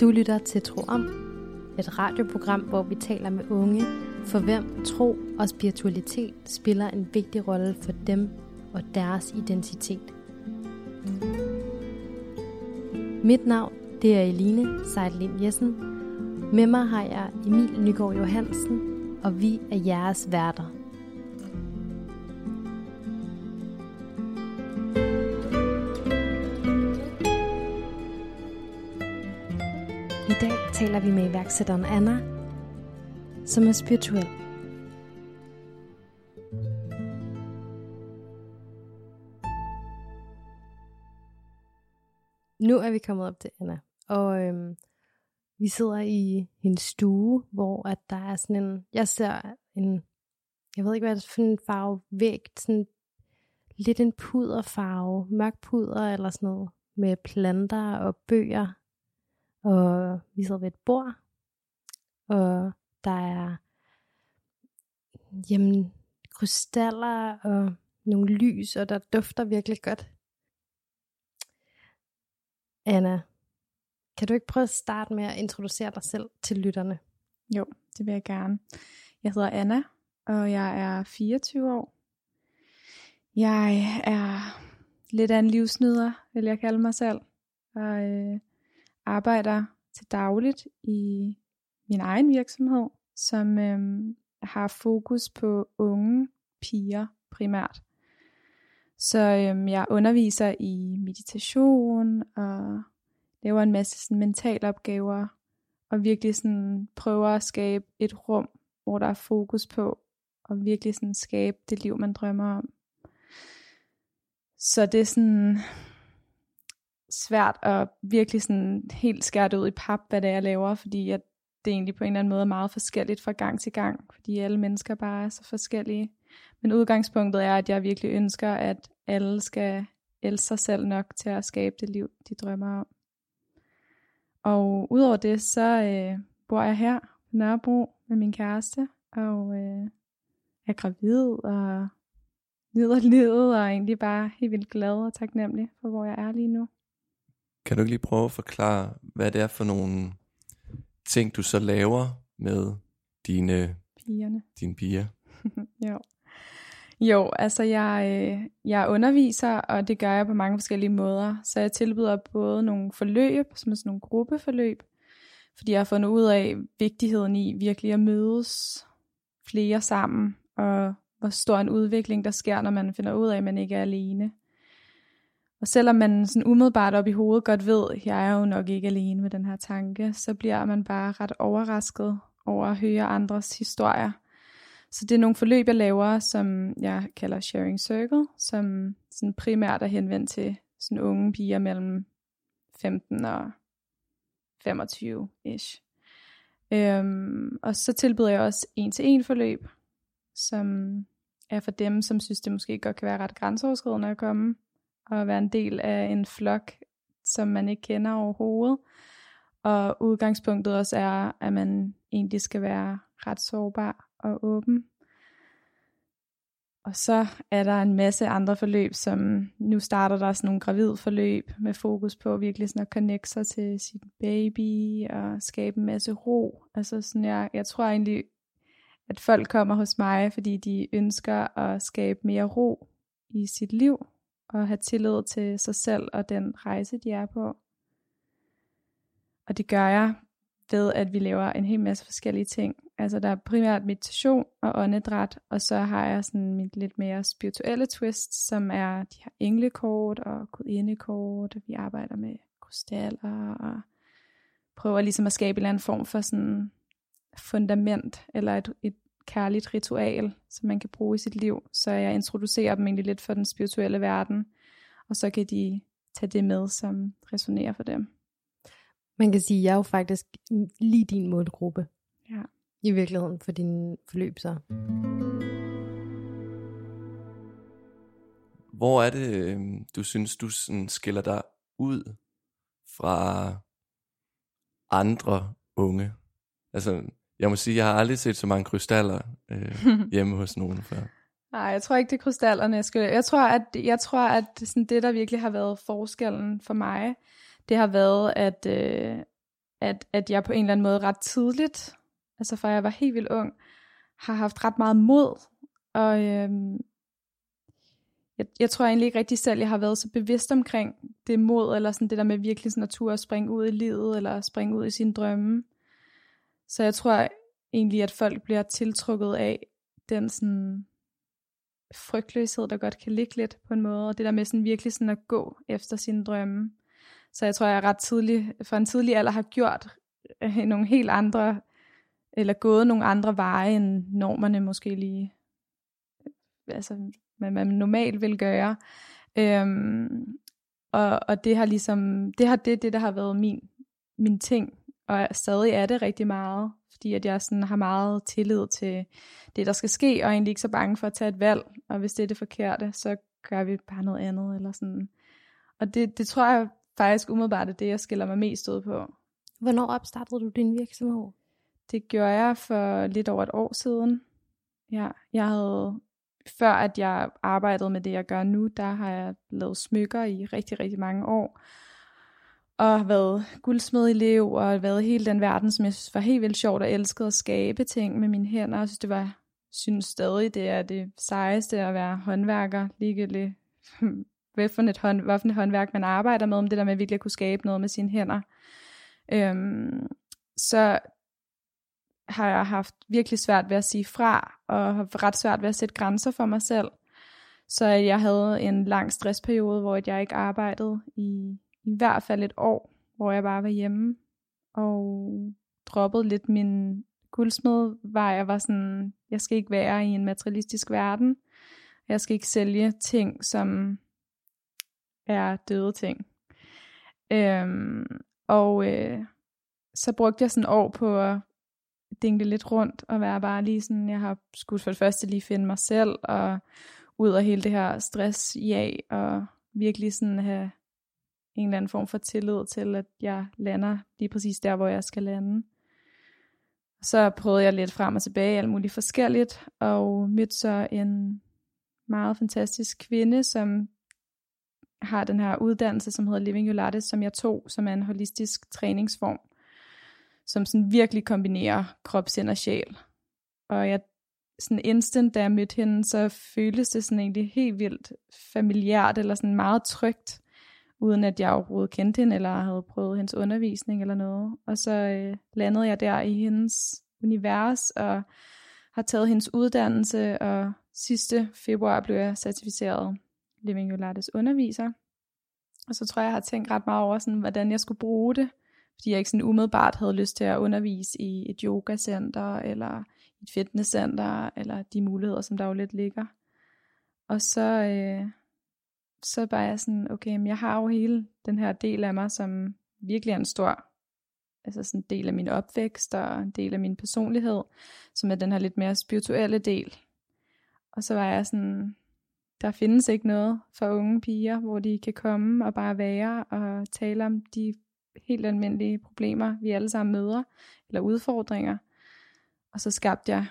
Du lytter til Tro Om, et radioprogram, hvor vi taler med unge, for hvem tro og spiritualitet spiller en vigtig rolle for dem og deres identitet. Mit navn det er Eline Seidlin Jessen. Med mig har jeg Emil Nygaard Johansen, og vi er jeres værter. Vi med iværksætteren Anna, som er spirituel. Nu er vi kommet op til Anna, og øhm, vi sidder i hendes stue, hvor at der er sådan en, jeg ser en, jeg ved ikke hvad det er for en farve, væg, sådan lidt en puderfarve, mørk puder eller sådan noget, med planter og bøger og vi sidder ved et bord, og der er jamen, krystaller og nogle lys, og der dufter virkelig godt. Anna, kan du ikke prøve at starte med at introducere dig selv til lytterne? Jo, det vil jeg gerne. Jeg hedder Anna, og jeg er 24 år. Jeg er lidt af en livsnyder, vil jeg kalde mig selv. Og øh, arbejder til dagligt i min egen virksomhed, som øhm, har fokus på unge piger primært. Så øhm, jeg underviser i meditation og laver en masse sådan, mentale opgaver og virkelig sådan prøver at skabe et rum, hvor der er fokus på og virkelig sådan skabe det liv, man drømmer om. Så det er sådan, svært at virkelig sådan helt skære det ud i pap, hvad det er, jeg laver, fordi at det egentlig på en eller anden måde er meget forskelligt fra gang til gang, fordi alle mennesker bare er så forskellige. Men udgangspunktet er, at jeg virkelig ønsker, at alle skal elske sig selv nok til at skabe det liv, de drømmer om. Og udover det, så øh, bor jeg her på Nørrebro med min kæreste, og øh, er gravid og nyder livet, og er egentlig bare helt vildt glad og taknemmelig for, hvor jeg er lige nu. Kan du ikke lige prøve at forklare, hvad det er for nogle ting, du så laver med dine, Pigerne. dine piger? jo. Jo, altså jeg, øh, jeg underviser, og det gør jeg på mange forskellige måder. Så jeg tilbyder både nogle forløb, som er sådan nogle gruppeforløb, fordi jeg har fundet ud af vigtigheden i virkelig at mødes flere sammen, og hvor stor en udvikling der sker, når man finder ud af, at man ikke er alene. Og selvom man sådan umiddelbart op i hovedet godt ved, at jeg er jo nok ikke alene med den her tanke, så bliver man bare ret overrasket over at høre andres historier. Så det er nogle forløb, jeg laver, som jeg kalder Sharing Circle, som sådan primært er henvendt til sådan unge piger mellem 15 og 25-ish. Øhm, og så tilbyder jeg også en-til-en forløb, som er for dem, som synes, det måske godt kan være ret grænseoverskridende at komme at være en del af en flok, som man ikke kender overhovedet. Og udgangspunktet også er, at man egentlig skal være ret sårbar og åben. Og så er der en masse andre forløb, som nu starter der sådan nogle gravidforløb med fokus på virkelig sådan at connecte sig til sit baby og skabe en masse ro. Altså sådan jeg, jeg tror egentlig, at folk kommer hos mig, fordi de ønsker at skabe mere ro i sit liv og have tillid til sig selv og den rejse, de er på. Og det gør jeg ved, at vi laver en hel masse forskellige ting. Altså der er primært meditation og åndedræt, og så har jeg sådan mit lidt mere spirituelle twist, som er de her englekort og gudindekort, og vi arbejder med krystaller og prøver ligesom at skabe en eller anden form for sådan fundament, eller et, et kærligt ritual, som man kan bruge i sit liv. Så jeg introducerer dem egentlig lidt for den spirituelle verden, og så kan de tage det med, som resonerer for dem. Man kan sige, at jeg er jo faktisk lige din målgruppe. Ja. I virkeligheden for din forløb så. Hvor er det, øhm, du synes, du sådan skiller dig ud fra andre unge? Altså, jeg må sige, jeg har aldrig set så mange krystaller øh, hjemme hos nogen før. Nej, jeg tror ikke, det er krystallerne. Jeg, skal, jeg tror, at, jeg tror, at sådan det, der virkelig har været forskellen for mig, det har været, at, øh, at, at jeg på en eller anden måde ret tidligt, altså fra jeg var helt vildt ung, har haft ret meget mod, og øhm, jeg, jeg tror egentlig ikke rigtig selv, jeg har været så bevidst omkring det mod, eller sådan det der med virkelig sådan at turde at springe ud i livet, eller springe ud i sine drømme. Så jeg tror egentlig, at folk bliver tiltrukket af den sådan frygtløshed, der godt kan ligge lidt på en måde, og det der med sådan virkelig sådan at gå efter sine drømme. Så jeg tror, jeg ret tidlig, fra en tidlig alder har gjort øh, nogle helt andre, eller gået nogle andre veje, end normerne måske lige, øh, altså, hvad man normalt vil gøre. Øhm, og, og det har ligesom, det har det, det der har været min, min ting, og stadig er det rigtig meget, fordi at jeg sådan har meget tillid til det, der skal ske, og egentlig ikke så bange for at tage et valg, og hvis det er det forkerte, så gør vi bare noget andet, eller sådan. Og det, det tror jeg faktisk umiddelbart er det, jeg skiller mig mest ud på. Hvornår opstartede du din virksomhed? Det gjorde jeg for lidt over et år siden. Ja, jeg havde, før at jeg arbejdede med det, jeg gør nu, der har jeg lavet smykker i rigtig, rigtig mange år. Og har været guldsmed i liv, og været hele den verden, som jeg synes var helt vildt sjovt, og elskede at skabe ting med mine hænder. Jeg synes, det var, synes stadig, det er det sejeste at være håndværker, ligegyldigt hvad for et, hånd, hvad for et håndværk man arbejder med, om det der med at virkelig at kunne skabe noget med sine hænder. Øhm, så har jeg haft virkelig svært ved at sige fra, og har ret svært ved at sætte grænser for mig selv. Så jeg havde en lang stressperiode, hvor jeg ikke arbejdede i i hvert fald et år, hvor jeg bare var hjemme, og droppede lidt min guldsmed, var jeg var sådan, jeg skal ikke være i en materialistisk verden, jeg skal ikke sælge ting, som er døde ting. Øhm, og øh, så brugte jeg sådan år på at dingle lidt rundt, og være bare lige sådan, jeg har skulle for det første lige finde mig selv, og ud af hele det her stress ja, og virkelig sådan have en eller anden form for tillid til, at jeg lander lige præcis der, hvor jeg skal lande. Så prøvede jeg lidt frem og tilbage, alt muligt forskelligt, og mødte så en meget fantastisk kvinde, som har den her uddannelse, som hedder Living Ulates, som jeg tog, som er en holistisk træningsform, som sådan virkelig kombinerer krop, sind og sjæl. Og jeg sådan instant, da jeg mødte hende, så føltes det sådan egentlig helt vildt familiært, eller sådan meget trygt, uden at jeg overhovedet kendte hende, eller havde prøvet hendes undervisning eller noget. Og så øh, landede jeg der i hendes univers, og har taget hendes uddannelse, og sidste februar blev jeg certificeret Living Yolates underviser. Og så tror jeg, jeg har tænkt ret meget over, sådan, hvordan jeg skulle bruge det, fordi jeg ikke sådan umiddelbart havde lyst til at undervise i et yogacenter, eller et fitnesscenter, eller de muligheder, som der jo lidt ligger. Og så, øh, så var jeg sådan, okay, men jeg har jo hele den her del af mig, som virkelig er en stor, altså sådan en del af min opvækst, og en del af min personlighed, som er den her lidt mere spirituelle del. Og så var jeg sådan, der findes ikke noget for unge piger, hvor de kan komme og bare være og tale om de helt almindelige problemer, vi alle sammen møder, eller udfordringer. Og så skabte jeg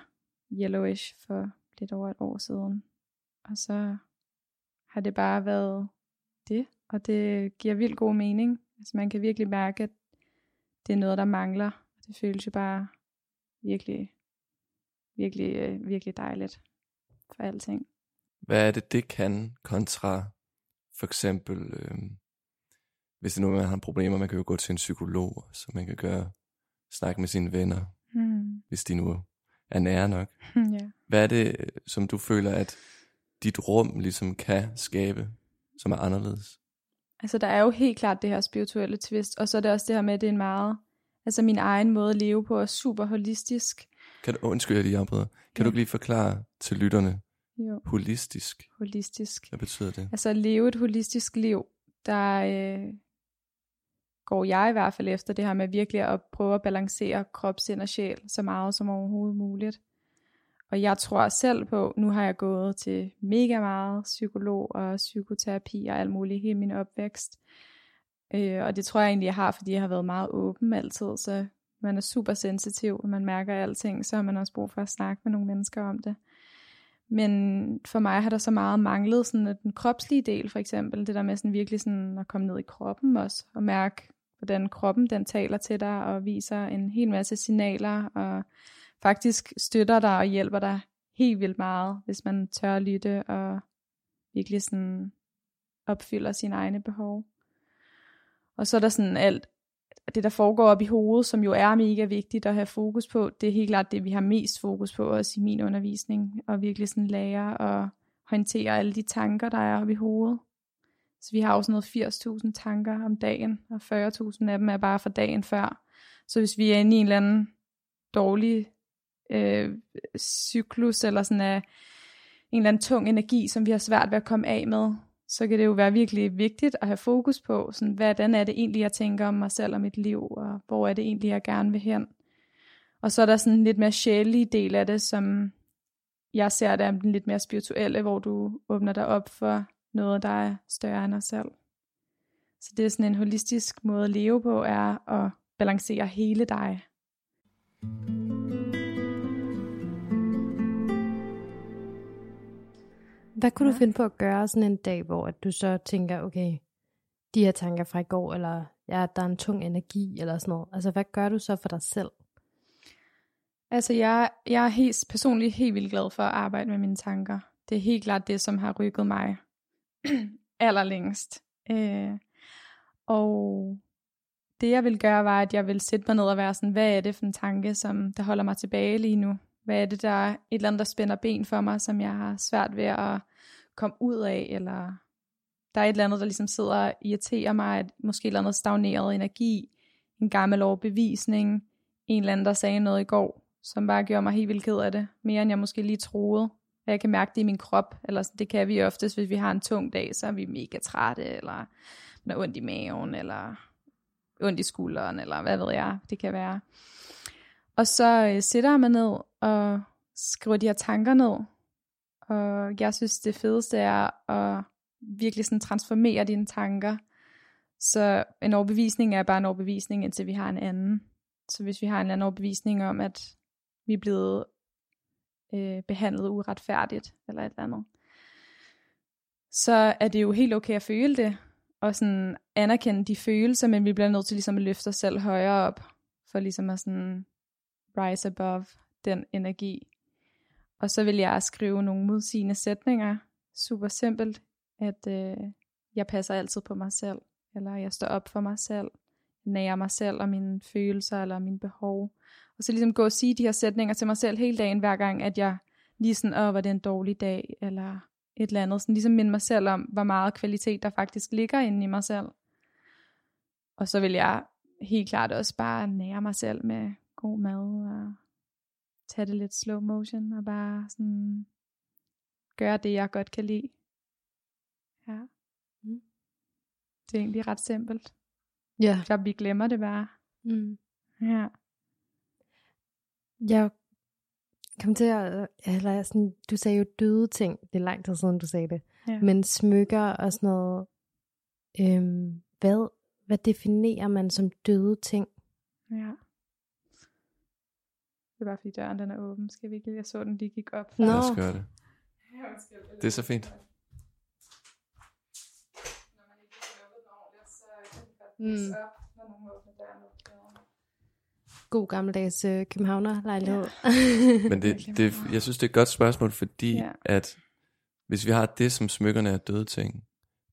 Yellowish for lidt over et år siden. Og så har det bare været det, og det giver vildt god mening. Altså man kan virkelig mærke, at det er noget, der mangler. Det føles jo bare virkelig, virkelig, øh, virkelig dejligt for alting. Hvad er det, det kan kontra for eksempel, øh, hvis det nu man har problemer, man kan jo gå til en psykolog, så man kan gøre, snakke med sine venner, hmm. hvis de nu er nære nok. ja. Hvad er det, som du føler, at dit rum ligesom kan skabe, som er anderledes? Altså der er jo helt klart det her spirituelle twist, og så er det også det her med, at det er en meget, altså min egen måde at leve på er super holistisk. Kan du, undskyld, jeg lige afbryder. Kan ja. du lige forklare til lytterne, jo. holistisk? Holistisk. Hvad betyder det? Altså at leve et holistisk liv, der øh, går jeg i hvert fald efter det her med virkelig at prøve at balancere krop, sind og sjæl så meget som overhovedet muligt. Og jeg tror selv på, nu har jeg gået til mega meget psykolog og psykoterapi og alt muligt hele min opvækst. Øh, og det tror jeg egentlig, jeg har, fordi jeg har været meget åben altid, så man er super sensitiv, og man mærker alting, så har man også brug for at snakke med nogle mennesker om det. Men for mig har der så meget manglet sådan den kropslige del, for eksempel. Det der med sådan virkelig sådan at komme ned i kroppen også, og mærke hvordan kroppen den taler til dig og viser en hel masse signaler og faktisk støtter dig og hjælper dig helt vildt meget, hvis man tør at lytte og virkelig sådan opfylder sine egne behov. Og så er der sådan alt det, der foregår op i hovedet, som jo er mega vigtigt at have fokus på. Det er helt klart det, vi har mest fokus på, også i min undervisning, og virkelig sådan lære og håndtere alle de tanker, der er op i hovedet. Så vi har også noget 80.000 tanker om dagen, og 40.000 af dem er bare fra dagen før. Så hvis vi er inde i en eller anden dårlig øh, cyklus, eller sådan af en eller anden tung energi, som vi har svært ved at komme af med, så kan det jo være virkelig vigtigt at have fokus på, sådan, hvordan er det egentlig, jeg tænker om mig selv og mit liv, og hvor er det egentlig, jeg gerne vil hen. Og så er der sådan en lidt mere sjælige del af det, som jeg ser det er den lidt mere spirituelle, hvor du åbner dig op for noget, der er større end dig selv. Så det er sådan en holistisk måde at leve på, er at balancere hele dig. Hvad kunne ja. du finde på at gøre sådan en dag, hvor at du så tænker, okay, de her tanker fra i går, eller ja, der er en tung energi, eller sådan noget. Altså, hvad gør du så for dig selv? Altså, jeg, jeg er helt, personligt helt vildt glad for at arbejde med mine tanker. Det er helt klart det, som har rykket mig allerlængst. Øh, og det jeg vil gøre, var, at jeg vil sætte mig ned og være sådan, hvad er det for en tanke, som der holder mig tilbage lige nu? Hvad er det, der er et eller andet, der spænder ben for mig, som jeg har svært ved at komme ud af, eller der er et eller andet, der ligesom sidder og irriterer mig, at måske et eller andet stagneret energi, en gammel overbevisning, en eller anden, der sagde noget i går, som bare gjorde mig helt vildt ked af det, mere end jeg måske lige troede. Jeg kan mærke det i min krop, eller sådan, det kan vi oftest, hvis vi har en tung dag, så er vi mega trætte, eller når ondt i maven, eller ondt i skulderen, eller hvad ved jeg, det kan være. Og så øh, sætter jeg mig ned og skriver de her tanker ned. Og jeg synes, det fedeste er at virkelig sådan transformere dine tanker. Så en overbevisning er bare en overbevisning, indtil vi har en anden. Så hvis vi har en anden overbevisning om, at vi er blevet øh, behandlet uretfærdigt, eller et eller andet, så er det jo helt okay at føle det, og sådan anerkende de følelser, men vi bliver nødt til ligesom at løfte os selv højere op, for ligesom at sådan rise above den energi. Og så vil jeg skrive nogle modsigende sætninger, super simpelt, at øh, jeg passer altid på mig selv, eller jeg står op for mig selv, nærer mig selv og mine følelser eller mine behov. Og så ligesom gå og sige de her sætninger til mig selv hele dagen, hver gang, at jeg lige sådan, åh, var det en dårlig dag, eller et eller andet. Sådan ligesom minde mig selv om, hvor meget kvalitet der faktisk ligger inde i mig selv. Og så vil jeg helt klart også bare nære mig selv med god mad og tage det lidt slow motion og bare sådan gøre det, jeg godt kan lide. Ja. Mm. Det er egentlig ret simpelt. Ja. Så vi glemmer det bare. Mm. Ja. Jeg kom til at, eller sådan, du sagde jo døde ting, det er lang tid siden, du sagde det, Ja. men smykker og sådan noget, øhm, hvad, hvad definerer man som døde ting? ja. Det er bare fordi døren den er åben. Skal vi ikke lige? Jeg så den lige gik op. Nå. Lad os gøre det. Det er så fint. Mm. God gammeldags øh, københavner-lejlighed. Men det, det, jeg synes, det er et godt spørgsmål, fordi Ja. ja. at hvis vi har det, som smykkerne er døde ting,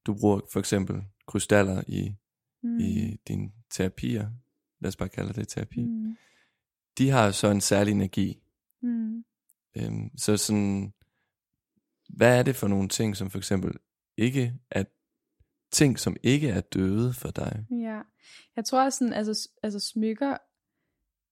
du bruger for eksempel krystaller i, mm. i dine terapier, lad os bare kalde det terapi, mm. De har så en særlig energi. Mm. Øhm, så sådan, hvad er det for nogle ting, som for eksempel ikke er ting, som ikke er døde for dig? Ja, jeg tror sådan, altså, altså smykker,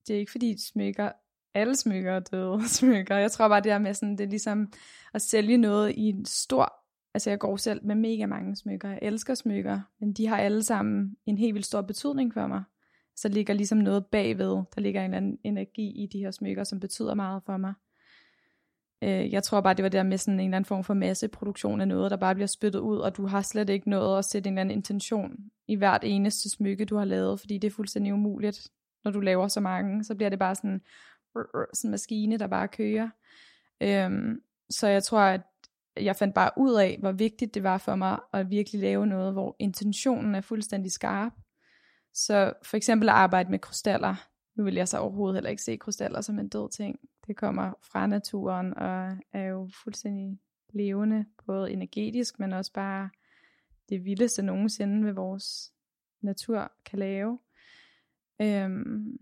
det er ikke fordi smykker, alle smykker er døde smykker. Jeg tror bare det der med sådan, det er ligesom at sælge noget i en stor, altså jeg går selv med mega mange smykker. Jeg elsker smykker, men de har alle sammen en helt vildt stor betydning for mig. Så ligger ligesom noget bagved, der ligger en eller anden energi i de her smykker, som betyder meget for mig. Øh, jeg tror bare, det var det der med sådan en eller anden form for masseproduktion af noget, der bare bliver spyttet ud, og du har slet ikke noget at sætte en eller anden intention i hvert eneste smykke, du har lavet, fordi det er fuldstændig umuligt. Når du laver så mange, så bliver det bare sådan, sådan en maskine, der bare kører. Øhm, så jeg tror, at jeg fandt bare ud af, hvor vigtigt det var for mig at virkelig lave noget, hvor intentionen er fuldstændig skarp. Så for eksempel at arbejde med krystaller. Nu vil jeg så overhovedet heller ikke se krystaller som en død ting. Det kommer fra naturen og er jo fuldstændig levende, både energetisk, men også bare det vildeste nogensinde ved vores natur kan lave. Øhm,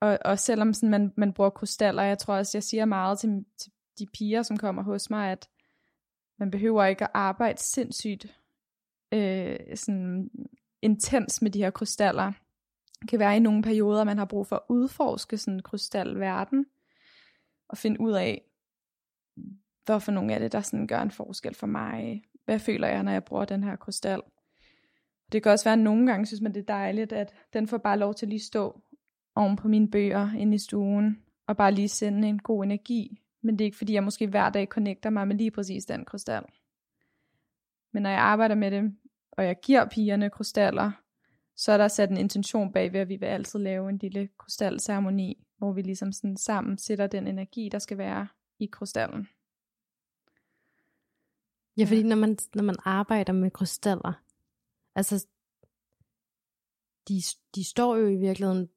og, og selvom sådan man, man bruger krystaller, jeg tror også, jeg siger meget til, til de piger, som kommer hos mig, at man behøver ikke at arbejde sindssygt øh, sådan intens med de her krystaller. Det kan være i nogle perioder, man har brug for at udforske sådan en krystalverden, og finde ud af, hvorfor nogle af det, der sådan gør en forskel for mig. Hvad føler jeg, når jeg bruger den her krystal? Det kan også være, at nogle gange synes man, det er dejligt, at den får bare lov til at lige stå oven på mine bøger inde i stuen, og bare lige sende en god energi. Men det er ikke fordi, jeg måske hver dag connecter mig med lige præcis den krystal. Men når jeg arbejder med det, og jeg giver pigerne krystaller, så er der sat en intention bag ved, at vi vil altid lave en lille krystalceremoni, hvor vi ligesom sådan sammen sætter den energi, der skal være i krystallen. Ja, fordi når man, når man arbejder med krystaller, altså, de, de står jo i virkeligheden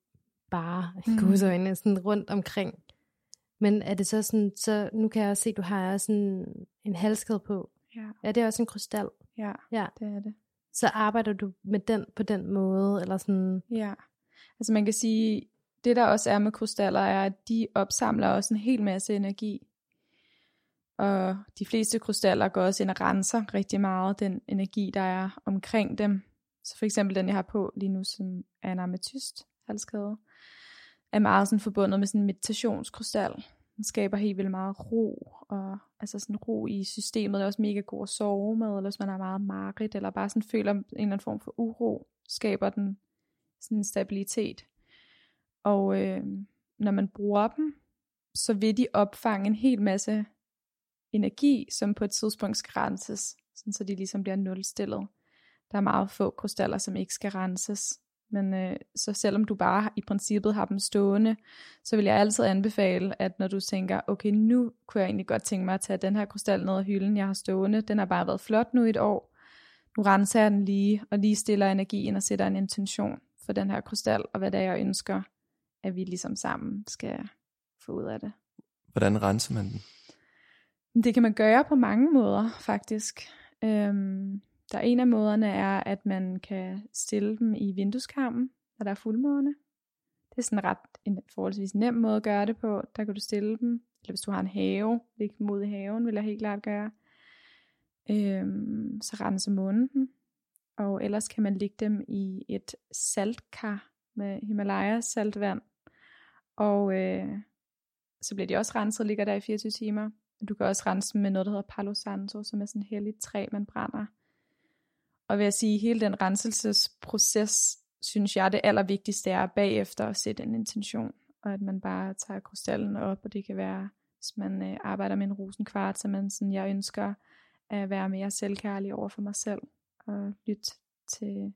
bare, mm. øjne, sådan rundt omkring. Men er det så sådan, så nu kan jeg også se, at du har sådan en halskæde på. Ja. Er det også en krystal? Ja, ja, det er det. Så arbejder du med den på den måde, eller sådan? Ja, altså man kan sige, det der også er med krystaller, er, at de opsamler også en hel masse energi. Og de fleste krystaller går også ind og renser rigtig meget den energi, der er omkring dem. Så for eksempel den, jeg har på lige nu, som er en ametyst halskæde, er meget sådan forbundet med sådan en meditationskrystal. Den skaber helt vildt meget ro, og altså sådan ro i systemet. Er også mega god at sove med, eller hvis man er meget mareridt, eller bare sådan føler en eller anden form for uro, skaber den sådan en stabilitet. Og øh, når man bruger dem, så vil de opfange en hel masse energi, som på et tidspunkt skal renses, sådan så de ligesom bliver nulstillet. Der er meget få krystaller, som ikke skal renses. Men øh, så selvom du bare i princippet har dem stående, så vil jeg altid anbefale, at når du tænker, okay, nu kunne jeg egentlig godt tænke mig at tage den her krystal ned af hylden, jeg har stående. Den har bare været flot nu i et år. Nu renser jeg den lige, og lige stiller energien og sætter en intention for den her krystal, og hvad det er, jeg ønsker, at vi ligesom sammen skal få ud af det. Hvordan renser man den? Det kan man gøre på mange måder, faktisk. Øhm, der er en af måderne er, at man kan stille dem i vindueskarmen, når der er fuldmåne. Det er sådan ret en forholdsvis nem måde at gøre det på. Der kan du stille dem, eller hvis du har en have, lig mod i haven, vil jeg helt klart gøre. Øhm, så rense munden. Og ellers kan man ligge dem i et saltkar med Himalaya saltvand. Og øh, så bliver de også renset, ligger der i 24 timer. Du kan også rense dem med noget, der hedder Palo Santo, som er sådan et helligt træ, man brænder. Og ved at sige, hele den renselsesproces, synes jeg, det allervigtigste er bagefter at sætte en intention. Og at man bare tager krystallen op, og det kan være, hvis man øh, arbejder med en rosenkvart, så man sådan, jeg ønsker at være mere selvkærlig over for mig selv, og lytte til,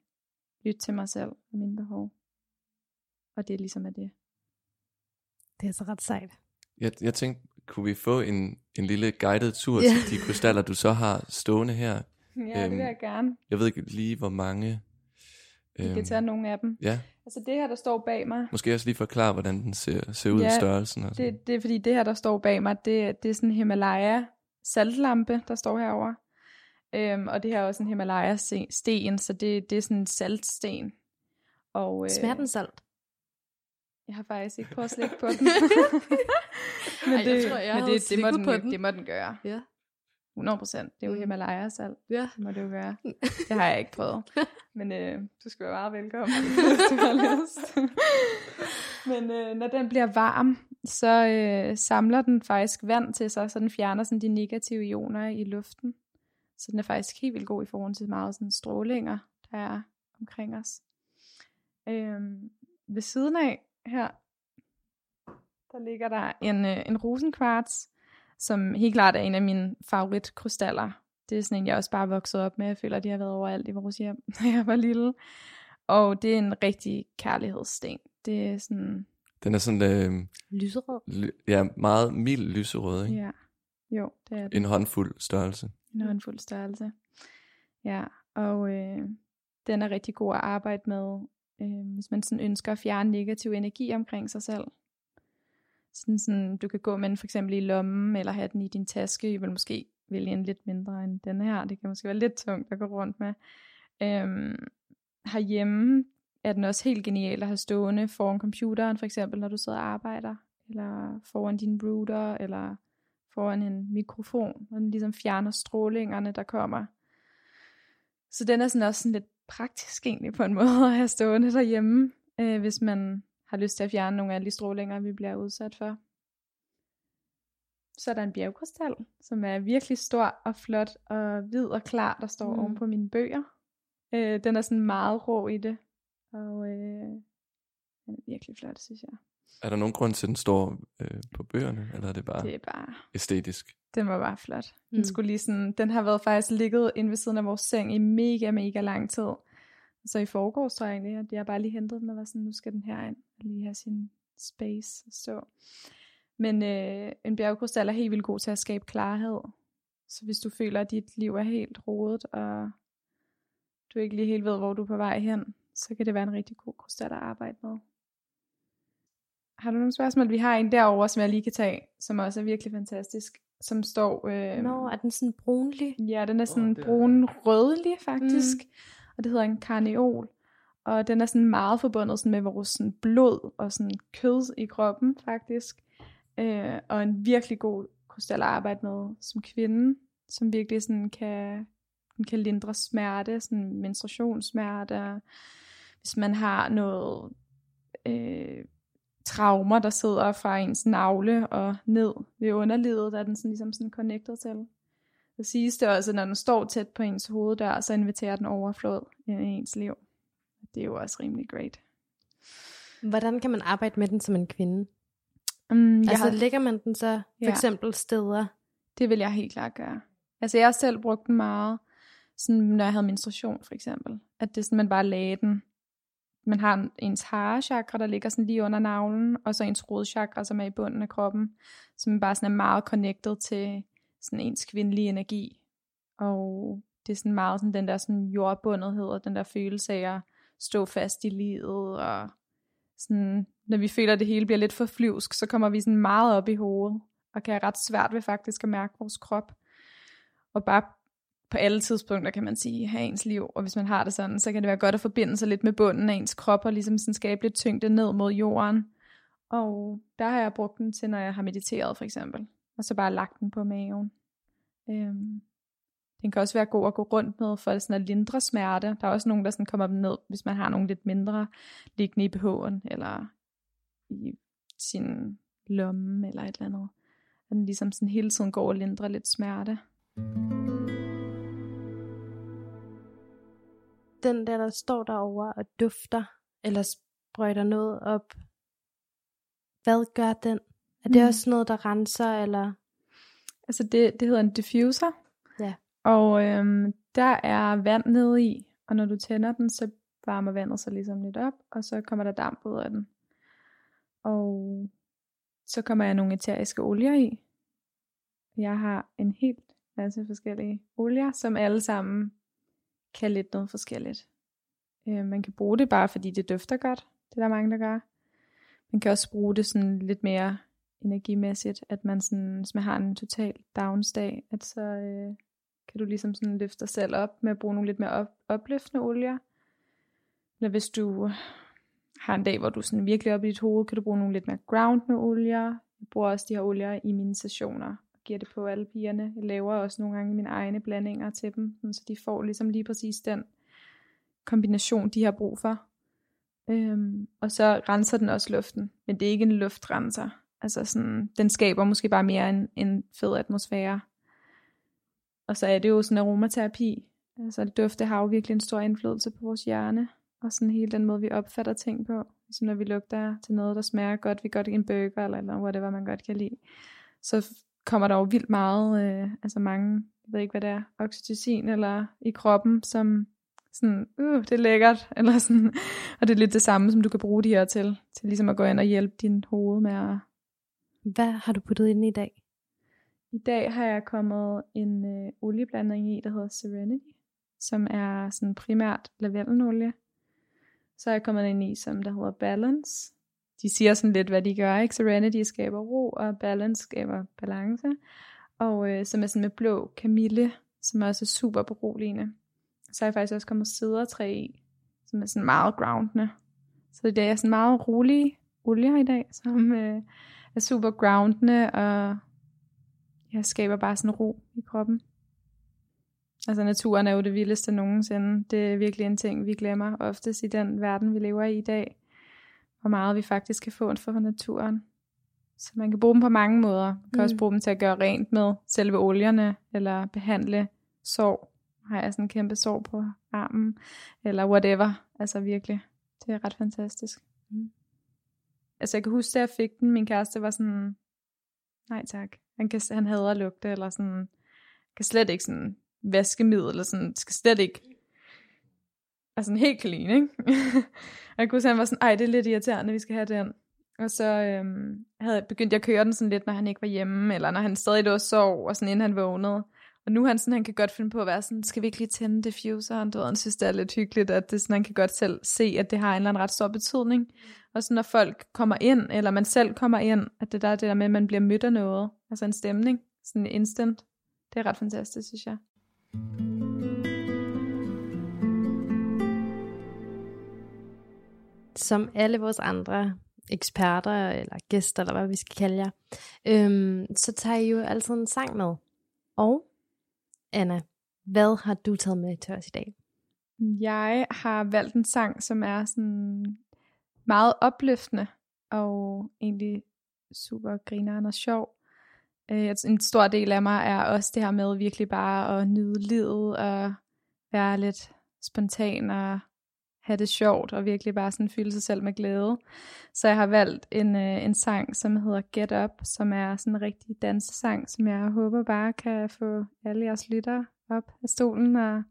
lytte til mig selv og mine behov. Og det er ligesom er det. Det er så ret sejt. Jeg, jeg tænkte, kunne vi få en, en lille guided tur yeah. til de krystaller, du så har stående her? Ja, øhm, det vil jeg gerne. Jeg ved ikke lige, hvor mange... Vi øhm, kan tage nogle af dem. Ja. Altså det her, der står bag mig. Måske også lige forklare, hvordan den ser, ser ud ja, i størrelsen. Og det, det er fordi, det her, der står bag mig, det, det er sådan en Himalaya saltlampe, der står herover. Øhm, og det her er også en Himalaya sten, så det, det er sådan en saltsten. Og, øh, Smager den salt? Jeg har faktisk ikke prøvet at slikke på den. men det, Ej, jeg tror, jeg men det, det, må den, på den. det må den gøre. Ja. 100 procent. Det er jo mm. Himalaya salt. Ja. Det må det jo gøre. Det har jeg ikke prøvet. Men øh, du skal være meget velkommen, hvis du har lyst. Men øh, når den bliver varm, så øh, samler den faktisk vand til sig, så den fjerner sådan de negative ioner i luften. Så den er faktisk helt vildt god i forhold til meget sådan strålinger, der er omkring os. Øh, ved siden af her, der ligger der en, øh, en rosenkvarts, som helt klart er en af mine favoritkrystaller. Det er sådan en, jeg også bare vokset op med. Jeg føler, at de har været overalt i vores hjem, da jeg var lille. Og det er en rigtig kærlighedssten. Det er sådan... Den er sådan... Øh, lyserød? Ly- ja, meget mild lyserød, ikke? Ja, jo, det er det. En håndfuld størrelse. En håndfuld størrelse. Ja, og øh, Den er rigtig god at arbejde med, øh, hvis man sådan ønsker at fjerne negativ energi omkring sig selv. Sådan, sådan, du kan gå med den for eksempel i lommen, eller have den i din taske. Jeg vil måske vælge en lidt mindre end den her. Det kan måske være lidt tungt at gå rundt med. Øhm, herhjemme er den også helt genial at have stående foran computeren, for eksempel når du sidder og arbejder, eller foran din router, eller foran en mikrofon, og den ligesom fjerner strålingerne, der kommer. Så den er sådan også sådan lidt praktisk egentlig på en måde at have stående derhjemme, øh, hvis man har lyst til at fjerne nogle af de strålinger, vi bliver udsat for. Så er der en bjergkrystal, som er virkelig stor og flot og hvid og klar, der står mm. oven på mine bøger. Øh, den er sådan meget rå i det, og øh, den er virkelig flot, synes jeg. Er der nogen grund til, at den står øh, på bøgerne, eller er det bare, det er bare æstetisk? Den var bare flot. Den, mm. skulle lige sådan, den har været faktisk ligget inde ved siden af vores seng i mega, mega lang tid. Så i forgårs tror jeg egentlig, at jeg bare lige hentede den og var sådan, nu skal den her ind og lige have sin space at stå. Men øh, en bjergkrystal er helt vildt god til at skabe klarhed. Så hvis du føler, at dit liv er helt rodet, og du ikke lige helt ved, hvor du er på vej hen, så kan det være en rigtig god krystal at arbejde med. Har du nogle spørgsmål? Vi har en derovre, som jeg lige kan tage, som også er virkelig fantastisk, som står... Øh, Nå, er den sådan brunlig? Ja, den er sådan oh, brun-rødlig faktisk, mm og det hedder en karneol. Og den er sådan meget forbundet sådan med vores sådan blod og sådan kød i kroppen faktisk. Øh, og en virkelig god krystal at arbejde med som kvinde, som virkelig sådan kan, kan lindre smerte, sådan menstruationssmerte. Hvis man har noget øh, traumer, der sidder fra ens navle og ned ved underlivet, der er den sådan ligesom sådan connected til. Det siges det også, at når den står tæt på ens hoved der, så inviterer den overflod i ens liv. Det er jo også rimelig great. Hvordan kan man arbejde med den som en kvinde? Um, jeg altså har... lægger man den så for ja. eksempel steder? Det vil jeg helt klart gøre. Altså jeg har selv brugt den meget, sådan, når jeg havde menstruation for eksempel. At det er sådan, man bare lagde den. Man har ens harechakra, der ligger sådan lige under navlen, og så ens rodchakra, som er i bunden af kroppen, som bare sådan er meget connected til sådan ens kvindelige energi. Og det er sådan meget sådan den der sådan jordbundethed, og den der følelse af at stå fast i livet, og sådan, når vi føler, at det hele bliver lidt for flyvsk, så kommer vi sådan meget op i hovedet, og kan have ret svært ved faktisk at mærke vores krop. Og bare på alle tidspunkter, kan man sige, have ens liv. Og hvis man har det sådan, så kan det være godt at forbinde sig lidt med bunden af ens krop, og ligesom sådan skabe lidt tyngde ned mod jorden. Og der har jeg brugt den til, når jeg har mediteret for eksempel. Og så bare lagt den på maven. Øhm, den kan også være god at gå rundt med, for sådan at lindre smerte. Der er også nogen, der sådan kommer ned, hvis man har nogle lidt mindre liggende i BH'en, eller i sin lomme, eller et eller andet. At den ligesom sådan hele tiden går og lindrer lidt smerte. Den der, der står derovre og dufter, eller sprøjter noget op, hvad gør den? Er det mm. også noget, der renser, eller? Altså det, det hedder en diffuser. Ja. Og øhm, der er vand nede i, og når du tænder den, så varmer vandet sig ligesom lidt op, og så kommer der damp ud af den. Og så kommer jeg nogle eteriske olier i. Jeg har en helt masse forskellige olier, som alle sammen kan lidt noget forskelligt. Øh, man kan bruge det bare fordi det dufter godt. Det er der mange, der gør. Man kan også bruge det sådan lidt mere energimæssigt, at man sådan, hvis man har en total downsdag, at så øh, kan du ligesom sådan løfte dig selv op med at bruge nogle lidt mere op, opløftende olier. Eller hvis du har en dag, hvor du sådan virkelig op i dit hoved, kan du bruge nogle lidt mere groundende olier. Jeg bruger også de her olier i mine sessioner og giver det på alle pigerne. Jeg laver også nogle gange mine egne blandinger til dem, så de får ligesom lige præcis den kombination, de har brug for. Øhm, og så renser den også luften, men det er ikke en luftrenser. Altså sådan, den skaber måske bare mere en, en fed atmosfære. Og så er det jo sådan aromaterapi. Altså dufte har jo virkelig en stor indflydelse på vores hjerne. Og sådan hele den måde, vi opfatter ting på. Ligesom når vi lugter til noget, der smager godt. Vi godt en burger, eller, eller whatever man godt kan lide. Så kommer der jo vildt meget, øh, altså mange, jeg ved ikke hvad det er, oxytocin eller i kroppen, som sådan, uh, det er lækkert, eller sådan, og det er lidt det samme, som du kan bruge de her til, til ligesom at gå ind og hjælpe din hoved med at... Hvad har du puttet ind i dag? I dag har jeg kommet en øh, olieblanding i, der hedder Serenity, som er sådan primært lavendelolie. Så er jeg kommet ind i, som der hedder Balance. De siger sådan lidt, hvad de gør, ikke? Serenity skaber ro, og Balance skaber balance. Og øh, som er sådan med blå kamille, som også er super beroligende. Så er jeg faktisk også kommet sædertræ i, som er sådan meget groundende. Så det er sådan meget rolige olier i dag, som øh, er super groundende, og jeg skaber bare sådan ro i kroppen. Altså naturen er jo det vildeste nogensinde. Det er virkelig en ting, vi glemmer oftest i den verden, vi lever i i dag. Hvor meget vi faktisk kan få for naturen. Så man kan bruge dem på mange måder. Man kan mm. også bruge dem til at gøre rent med selve olierne, eller behandle sår. Har jeg sådan en kæmpe sår på armen, eller whatever. Altså virkelig, det er ret fantastisk. Mm. Altså jeg kan huske, da jeg fik den, min kæreste var sådan, nej tak, han, kan, han hader lugte, eller sådan, kan slet ikke sådan vaskemiddel, eller sådan, skal slet ikke, altså en helt clean, ikke? og jeg kunne sige, han var sådan, ej, det er lidt irriterende, vi skal have den. Og så øhm, havde jeg begyndt at køre den sådan lidt, når han ikke var hjemme, eller når han stadig lå og sov, og sådan inden han vågnede. Og nu han sådan, han kan godt finde på at være sådan, skal vi ikke lige tænde diffuseren? Du ved, han synes, det er lidt hyggeligt, at det sådan, han kan godt selv se, at det har en eller anden ret stor betydning. Og så når folk kommer ind, eller man selv kommer ind, at det der er det der med, at man bliver mødt af noget. Altså en stemning, sådan instant. Det er ret fantastisk, synes jeg. Som alle vores andre eksperter, eller gæster, eller hvad vi skal kalde jer, øhm, så tager I jo altid en sang med. Og Anna, hvad har du taget med til os i dag? Jeg har valgt en sang, som er sådan meget opløftende, og egentlig super grineren og sjov. Øh, altså, en stor del af mig er også det her med virkelig bare at nyde livet, og være lidt spontan og have det sjovt, og virkelig bare sådan fylde sig selv med glæde. Så jeg har valgt en, øh, en sang, som hedder Get Up, som er sådan en rigtig dansesang, som jeg håber bare kan få alle jeres lytter op af stolen og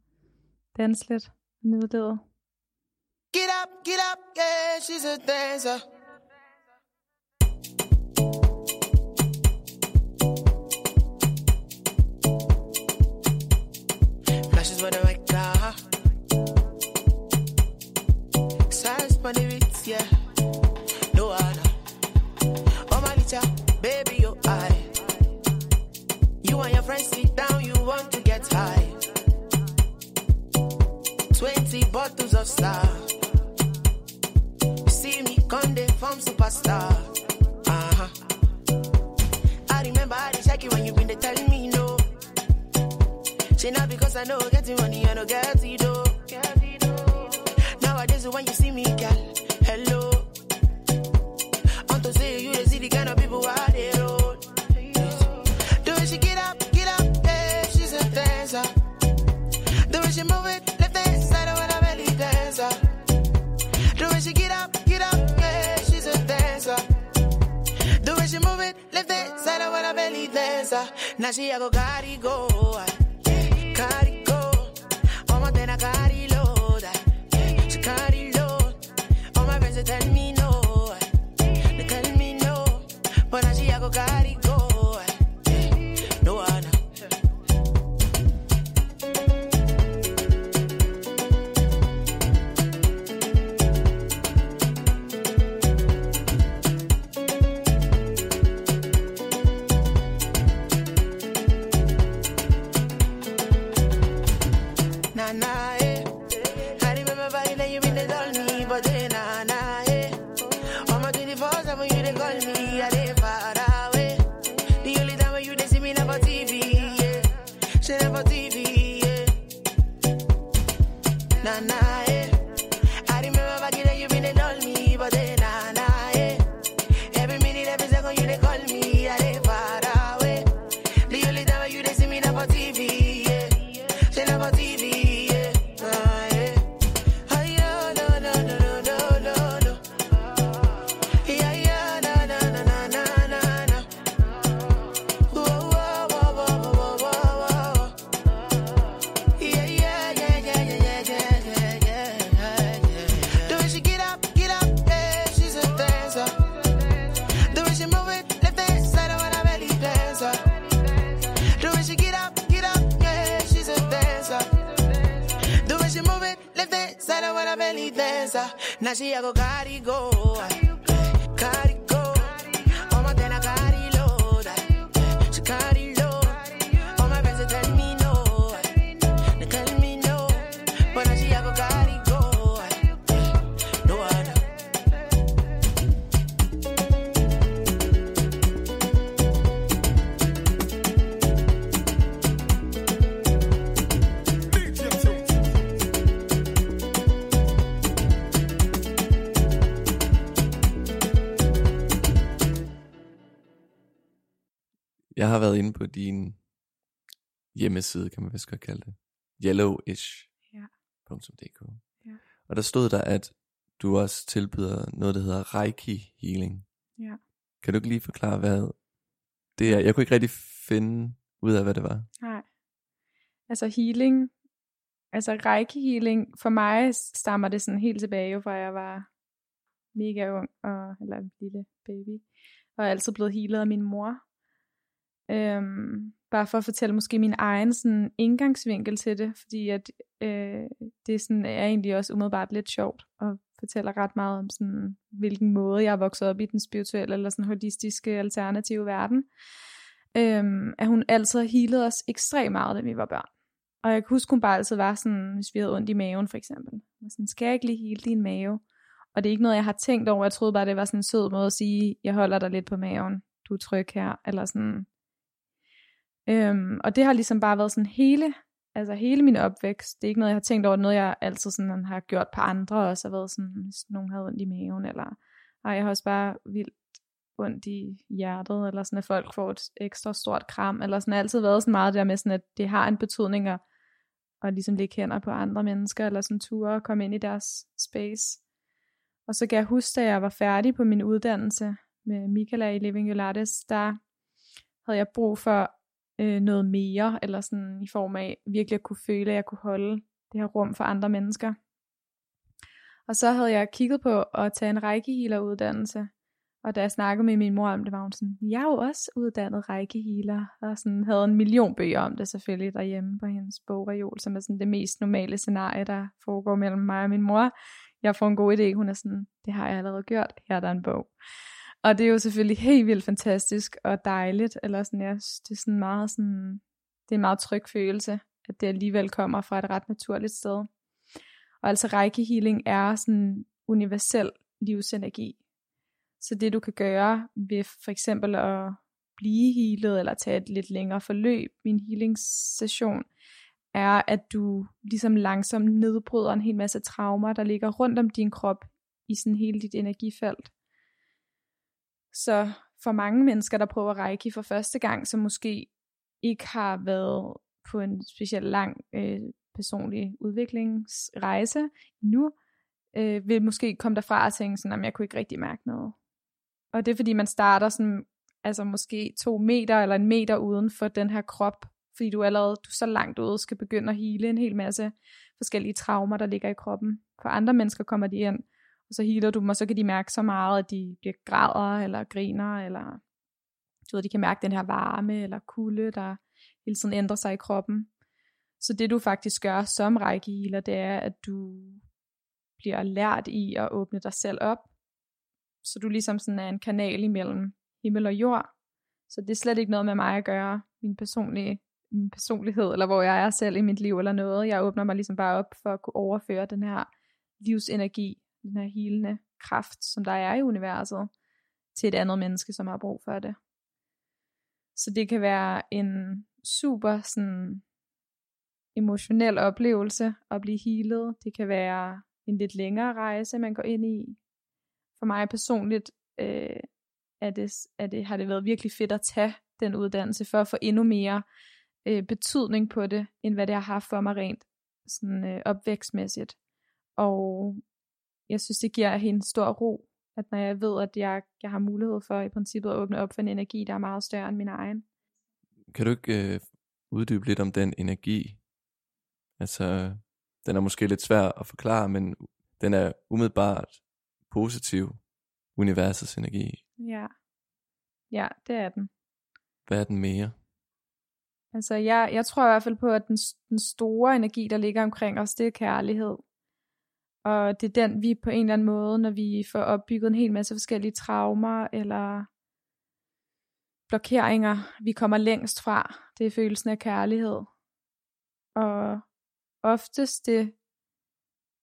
danse lidt og nyde livet. Get up, get up, yeah, she's a dancer. Flashes I a yeah. No one. Oh, my little baby, your eye. You and your friends sit down, you want to get high. 20 bottles of stuff Come they form superstar. Uh-huh. I remember I check you when you been telling me no. Say now because I know getting money, I know get it though. Nowadays when you see me, girl, hello. On to say you see the kind of people I they roll. The way she get up, get up, yeah, she's a dancer. The way she move it, left hand side, I wanna belly dancer. The way she get up, get up. yeah, she's a dancer. The way she move it, left it, side I wanna belly dancer. Now she a go carry go, they tell me no, they tell me no, but now she a go carry go. yeah, yeah, yeah, yeah. Hjemmeside, kan man vist godt kalde det. Yellowish.dk Ja. Ja. Og der stod der, at du også tilbyder noget, der hedder Reiki Healing. Ja. Kan du ikke lige forklare, hvad det er? Jeg kunne ikke rigtig finde ud af, hvad det var. Nej. Altså healing, altså reiki healing, for mig stammer det sådan helt tilbage, jo, fra jeg var mega ung, og, eller en lille baby, og er altid blevet healet af min mor. Øhm, bare for at fortælle måske min egen sådan, indgangsvinkel til det, fordi at, øh, det sådan, er egentlig også umiddelbart lidt sjovt, og fortæller ret meget om sådan, hvilken måde jeg er vokset op i den spirituelle eller sådan holistiske alternative verden. Øhm, at hun altid har healet os ekstremt meget, da vi var børn. Og jeg kan huske, hun bare altid var sådan, hvis vi havde ondt i maven for eksempel. Var Sådan, skal jeg ikke lige hele din mave? Og det er ikke noget, jeg har tænkt over. Jeg troede bare, det var sådan en sød måde at sige, jeg holder dig lidt på maven. Du er tryg her. Eller sådan. Øhm, og det har ligesom bare været sådan hele, altså hele min opvækst. Det er ikke noget, jeg har tænkt over. Noget, jeg altid sådan har gjort på andre også. Har været sådan, hvis nogen havde ondt i maven. Eller, ej, jeg har også bare vildt ondt i hjertet. Eller sådan, at folk får et ekstra stort kram. Eller sådan, har altid været sådan meget der med sådan, at det har en betydning at, at ligesom lægge hænder på andre mennesker. Eller sådan ture og komme ind i deres space. Og så kan jeg huske, da jeg var færdig på min uddannelse med Michaela i Living Ulates, der havde jeg brug for øh, noget mere, eller sådan i form af virkelig at kunne føle, at jeg kunne holde det her rum for andre mennesker. Og så havde jeg kigget på at tage en rækkehealer uddannelse. Og da jeg snakkede med min mor om det, var hun sådan, jeg er jo også uddannet rækkehealer, og sådan havde en million bøger om det selvfølgelig derhjemme på hendes bogreol, som er sådan det mest normale scenarie, der foregår mellem mig og min mor. Jeg får en god idé, hun er sådan, det har jeg allerede gjort, her er der en bog. Og det er jo selvfølgelig helt vildt fantastisk og dejligt, eller sådan, ja, det er sådan meget sådan, det er en meget tryg følelse, at det alligevel kommer fra et ret naturligt sted. Og altså Reiki Healing er sådan universel livsenergi. Så det du kan gøre ved for eksempel at blive healet, eller tage et lidt længere forløb i en healingssession, er, at du ligesom langsomt nedbryder en hel masse traumer, der ligger rundt om din krop i sådan hele dit energifelt. Så for mange mennesker, der prøver Reiki for første gang, som måske ikke har været på en specielt lang øh, personlig udviklingsrejse nu, øh, vil måske komme derfra og tænke sådan, at jeg kunne ikke rigtig mærke noget. Og det er fordi, man starter sådan, altså måske to meter eller en meter uden for den her krop, fordi du allerede du så langt ude skal begynde at hele en hel masse forskellige traumer, der ligger i kroppen. For andre mennesker kommer de ind, og så healer du dem, og så kan de mærke så meget, at de bliver græder, eller griner, eller du ved, de kan mærke den her varme, eller kulde, der hele tiden ændrer sig i kroppen. Så det du faktisk gør som rækkehealer, det er, at du bliver lært i at åbne dig selv op, så du ligesom sådan er en kanal imellem himmel og jord. Så det er slet ikke noget med mig at gøre, min personlige min personlighed, eller hvor jeg er selv i mit liv, eller noget. Jeg åbner mig ligesom bare op for at kunne overføre den her livsenergi, den her helende kraft, som der er i universet, til et andet menneske, som har brug for det. Så det kan være en super sådan, emotionel oplevelse at blive healet. Det kan være en lidt længere rejse, man går ind i. For mig personligt øh, er det, er det, har det været virkelig fedt at tage den uddannelse, for at få endnu mere øh, betydning på det, end hvad det har haft for mig rent sådan, øh, opvækstmæssigt. Og jeg synes, det giver en stor ro, at når jeg ved, at jeg, jeg har mulighed for i princippet at åbne op for en energi, der er meget større end min egen. Kan du ikke øh, uddybe lidt om den energi? Altså, den er måske lidt svær at forklare, men den er umiddelbart positiv, universets energi. Ja, ja det er den. Hvad er den mere? Altså, jeg, jeg tror i hvert fald på, at den, den store energi, der ligger omkring os, det er kærlighed. Og det er den, vi på en eller anden måde, når vi får opbygget en hel masse forskellige traumer eller blokeringer, vi kommer længst fra. Det er følelsen af kærlighed. Og oftest det,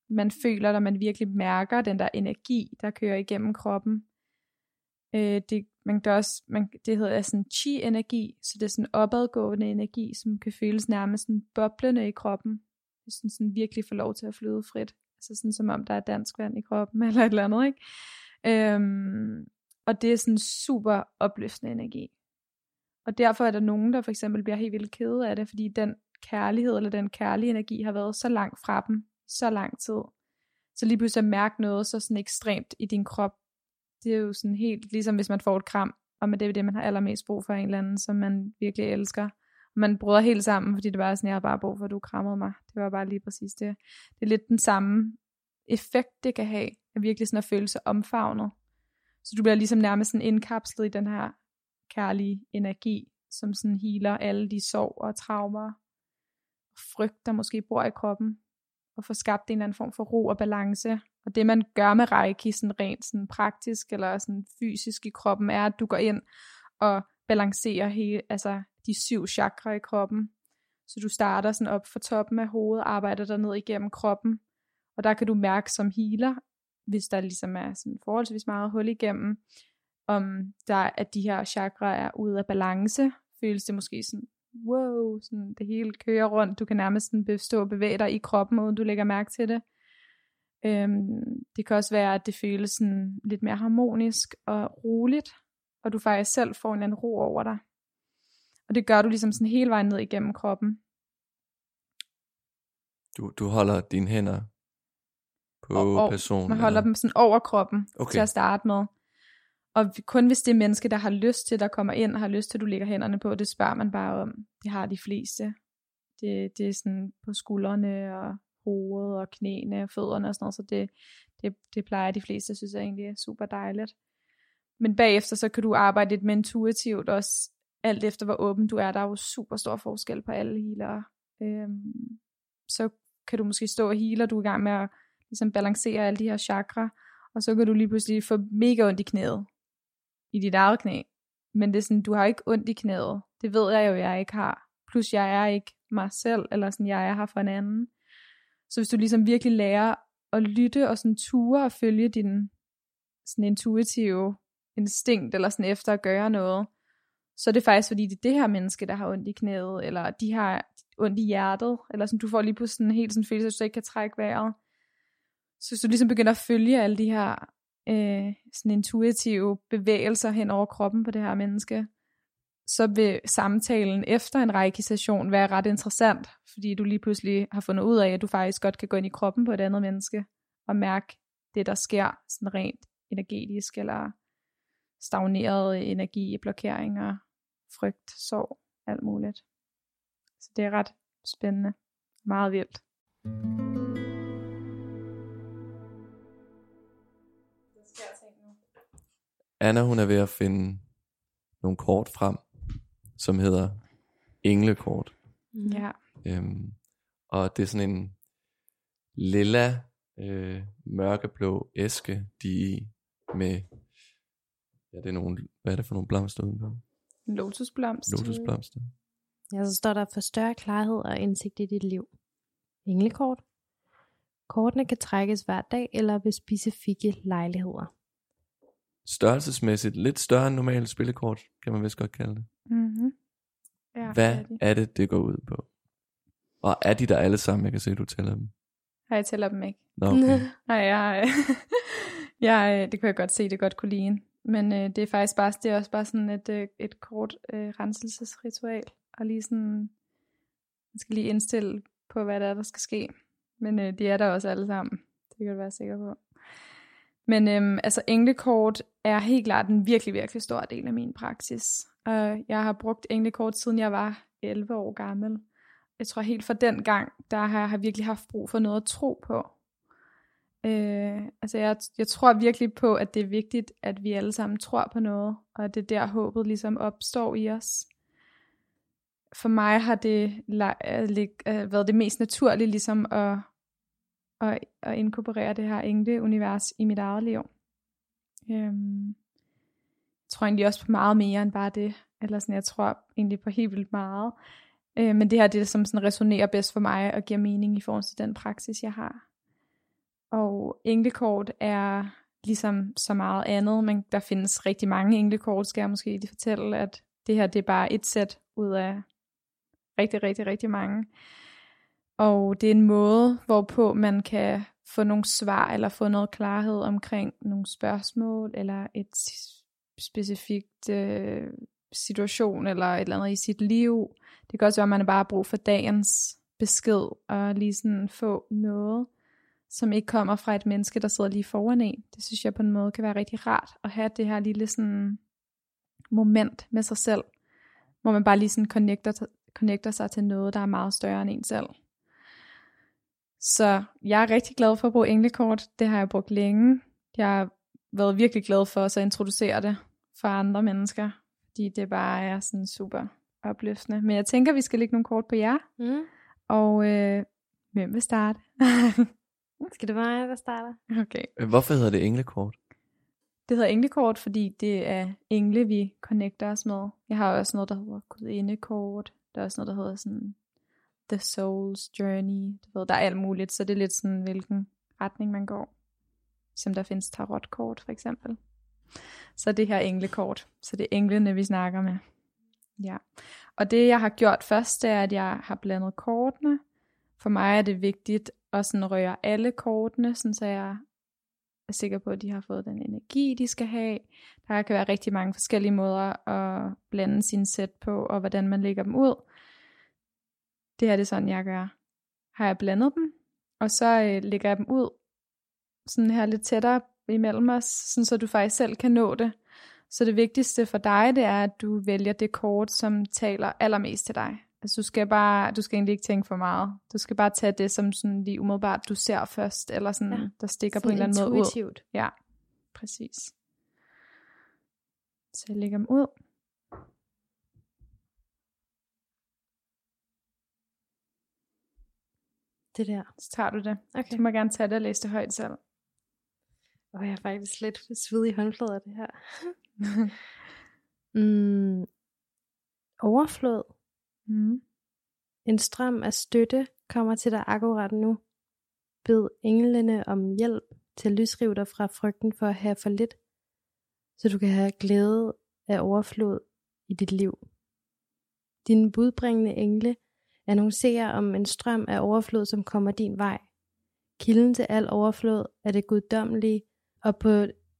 man føler, når man virkelig mærker den der energi, der kører igennem kroppen. Øh, det, man kan også, man, det hedder sådan chi-energi, så det er sådan opadgående energi, som kan føles nærmest sådan boblende i kroppen. Det sådan, sådan virkelig får lov til at flyde frit. Altså sådan som om der er dansk vand i kroppen, eller et eller andet, ikke? Øhm, og det er sådan super opløftende energi. Og derfor er der nogen, der for eksempel bliver helt vildt kede af det, fordi den kærlighed eller den kærlige energi har været så langt fra dem, så lang tid. Så lige pludselig at mærke noget så sådan ekstremt i din krop, det er jo sådan helt ligesom hvis man får et kram, og med det er det, man har allermest brug for en eller anden, som man virkelig elsker. Man bryder helt sammen, fordi det var sådan, jeg har bare brug for, at du krammede mig. Det var bare lige præcis det. Det er lidt den samme effekt, det kan have, at virkelig sådan at føle sig omfavnet. Så du bliver ligesom nærmest sådan indkapslet i den her kærlige energi, som sådan healer alle de sorg og traumer og frygt, der måske bor i kroppen, og får skabt en eller anden form for ro og balance. Og det man gør med Reiki, sådan rent sådan praktisk eller sådan fysisk i kroppen, er, at du går ind og balancerer hele, altså de syv chakra i kroppen. Så du starter sådan op fra toppen af hovedet, arbejder der ned igennem kroppen, og der kan du mærke som healer, hvis der ligesom er sådan forholdsvis meget hul igennem, om der at de her chakra er ude af balance, føles det måske sådan, wow, sådan det hele kører rundt, du kan nærmest sådan stå og bevæge dig i kroppen, uden du lægger mærke til det. Øhm, det kan også være, at det føles sådan lidt mere harmonisk og roligt, og du faktisk selv får en eller anden ro over dig. Og det gør du ligesom sådan hele vejen ned igennem kroppen. Du, du holder dine hænder på og, og personen? Man holder eller? dem sådan over kroppen Okay. til at starte med. Og kun hvis det er menneske, der har lyst til, der kommer ind og har lyst til, at du lægger hænderne på, det spørger man bare om. Det har de fleste. Det, det er sådan på skuldrene og hovedet og knæene og fødderne og sådan noget, så det, det, det plejer de fleste, synes jeg egentlig er super dejligt. Men bagefter, så kan du arbejde lidt med intuitivt også, alt efter hvor åben du er. Der er jo super stor forskel på alle healere. Øhm, så kan du måske stå og healer, du er i gang med at ligesom balancere alle de her chakra, og så kan du lige pludselig få mega ondt i knæet, i dit eget knæ. Men det er sådan, du har ikke ondt i knæet. Det ved jeg jo, jeg ikke har. Plus jeg er ikke mig selv, eller sådan, jeg er her for en anden. Så hvis du ligesom virkelig lærer at lytte og sådan ture og følge din sådan intuitive instinkt, eller sådan efter at gøre noget, så er det faktisk fordi, det er det her menneske, der har ondt i knæet, eller de har ondt i hjertet, eller sådan, du får lige pludselig sådan en helt sådan følelse, at du ikke kan trække vejret. Så hvis du ligesom begynder at følge alle de her øh, sådan intuitive bevægelser hen over kroppen på det her menneske, så vil samtalen efter en reiki-session være ret interessant, fordi du lige pludselig har fundet ud af, at du faktisk godt kan gå ind i kroppen på et andet menneske, og mærke det, der sker sådan rent energetisk, eller stagneret energi, blokeringer, frygt, sorg, alt muligt. Så det er ret spændende. Meget vildt. Anna, hun er ved at finde nogle kort frem, som hedder englekort. Mm. Ja. Øhm, og det er sådan en lilla, øh, mørkeblå æske, de er i, med, ja, det er nogle, hvad er det for nogle blomster udenpå? En lotusblomst. Lotusblomster. Ja, så står der for større klarhed og indsigt i dit liv. Englekort. Kortene kan trækkes hver dag eller ved specifikke lejligheder. Størrelsesmæssigt lidt større end normalt spillekort, kan man vist godt kalde det. Mm-hmm. Ja, Hvad er de. er det, det går ud på? Og er de der alle sammen? Jeg kan se, du tæller dem. Nej, jeg tæller dem ikke. Nå, okay. Nej, jeg, jeg, det kunne jeg godt se, det godt kunne ligne. Men øh, det er faktisk bare, det er også bare sådan et, øh, et kort øh, renselsesritual. Og lige sådan, man skal lige indstille på, hvad der er, der skal ske. Men øh, de er der også alle sammen. Det kan du være sikker på. Men øhm, altså englekort er helt klart en virkelig, virkelig stor del af min praksis. Og jeg har brugt englekort siden jeg var 11 år gammel. Jeg tror helt fra den gang, der har jeg har virkelig haft brug for noget at tro på. Øh, altså jeg, jeg tror virkelig på, at det er vigtigt, at vi alle sammen tror på noget, og at det er der håbet ligesom opstår i os. For mig har det øh, øh, været det mest naturlige ligesom at at, at inkorporere det her engle-univers i mit eget liv. Øhm, jeg tror egentlig også på meget mere end bare det. Eller sådan, jeg tror egentlig på helt vildt meget. Øh, men det her det er det, som sådan resonerer bedst for mig og giver mening i forhold til den praksis, jeg har. Og englekort er ligesom så meget andet, men der findes rigtig mange englekort, skal jeg måske lige fortælle, at det her det er bare et sæt ud af rigtig, rigtig, rigtig mange. Og det er en måde, hvorpå man kan få nogle svar, eller få noget klarhed omkring nogle spørgsmål, eller et specifikt øh, situation, eller et eller andet i sit liv. Det kan også være, at man bare har brug for dagens besked, og lige sådan få noget, som ikke kommer fra et menneske, der sidder lige foran en. Det synes jeg på en måde kan være rigtig rart, at have det her lille sådan moment med sig selv, hvor man bare lige sådan connecter, connecter sig til noget, der er meget større end en selv. Så jeg er rigtig glad for at bruge englekort. Det har jeg brugt længe. Jeg har været virkelig glad for at så introducere det for andre mennesker, fordi det bare er sådan super opløftende. Men jeg tænker, vi skal lægge nogle kort på jer. Mm. Og øh, hvem vil starte? Skal det være mig, der starter? okay. Øh, Hvorfor hedder det englekort? Det hedder englekort, fordi det er engle, vi connecter os med. Jeg har også noget, der hedder gudindekort. Der er også noget, der hedder sådan The Soul's Journey. Du ved, der er alt muligt, så det er lidt sådan, hvilken retning man går. Som der findes tarotkort, for eksempel. Så det her er englekort. Så det er englene, vi snakker med. Ja. Og det, jeg har gjort først, det er, at jeg har blandet kortene. For mig er det vigtigt og sådan rører alle kortene, sådan så jeg er sikker på, at de har fået den energi, de skal have. Der kan være rigtig mange forskellige måder at blande sin sæt på, og hvordan man lægger dem ud. Det her det er sådan, jeg gør. Har jeg blandet dem, og så øh, lægger jeg dem ud, sådan her lidt tættere imellem os, sådan så du faktisk selv kan nå det. Så det vigtigste for dig, det er, at du vælger det kort, som taler allermest til dig. Altså du skal bare, du skal egentlig ikke tænke for meget. Du skal bare tage det, som sådan lige umiddelbart du ser først, eller sådan, Ja. der stikker på en eller anden måde ud. Ja, præcis. Så jeg lægger dem ud. Det der. Så tager du det. Okay. Du må gerne tage det og læse det højt selv. Og jeg er faktisk lidt sved i håndflader det her. mm, overflod mm. En strøm af støtte kommer til dig akkurat nu. Bed englene om hjælp til at lysrive dig fra frygten for at have for lidt, så du kan have glæde af overflod i dit liv. Dine budbringende engle annoncerer om en strøm af overflod, som kommer din vej. Kilden til al overflod er det guddommelige, og på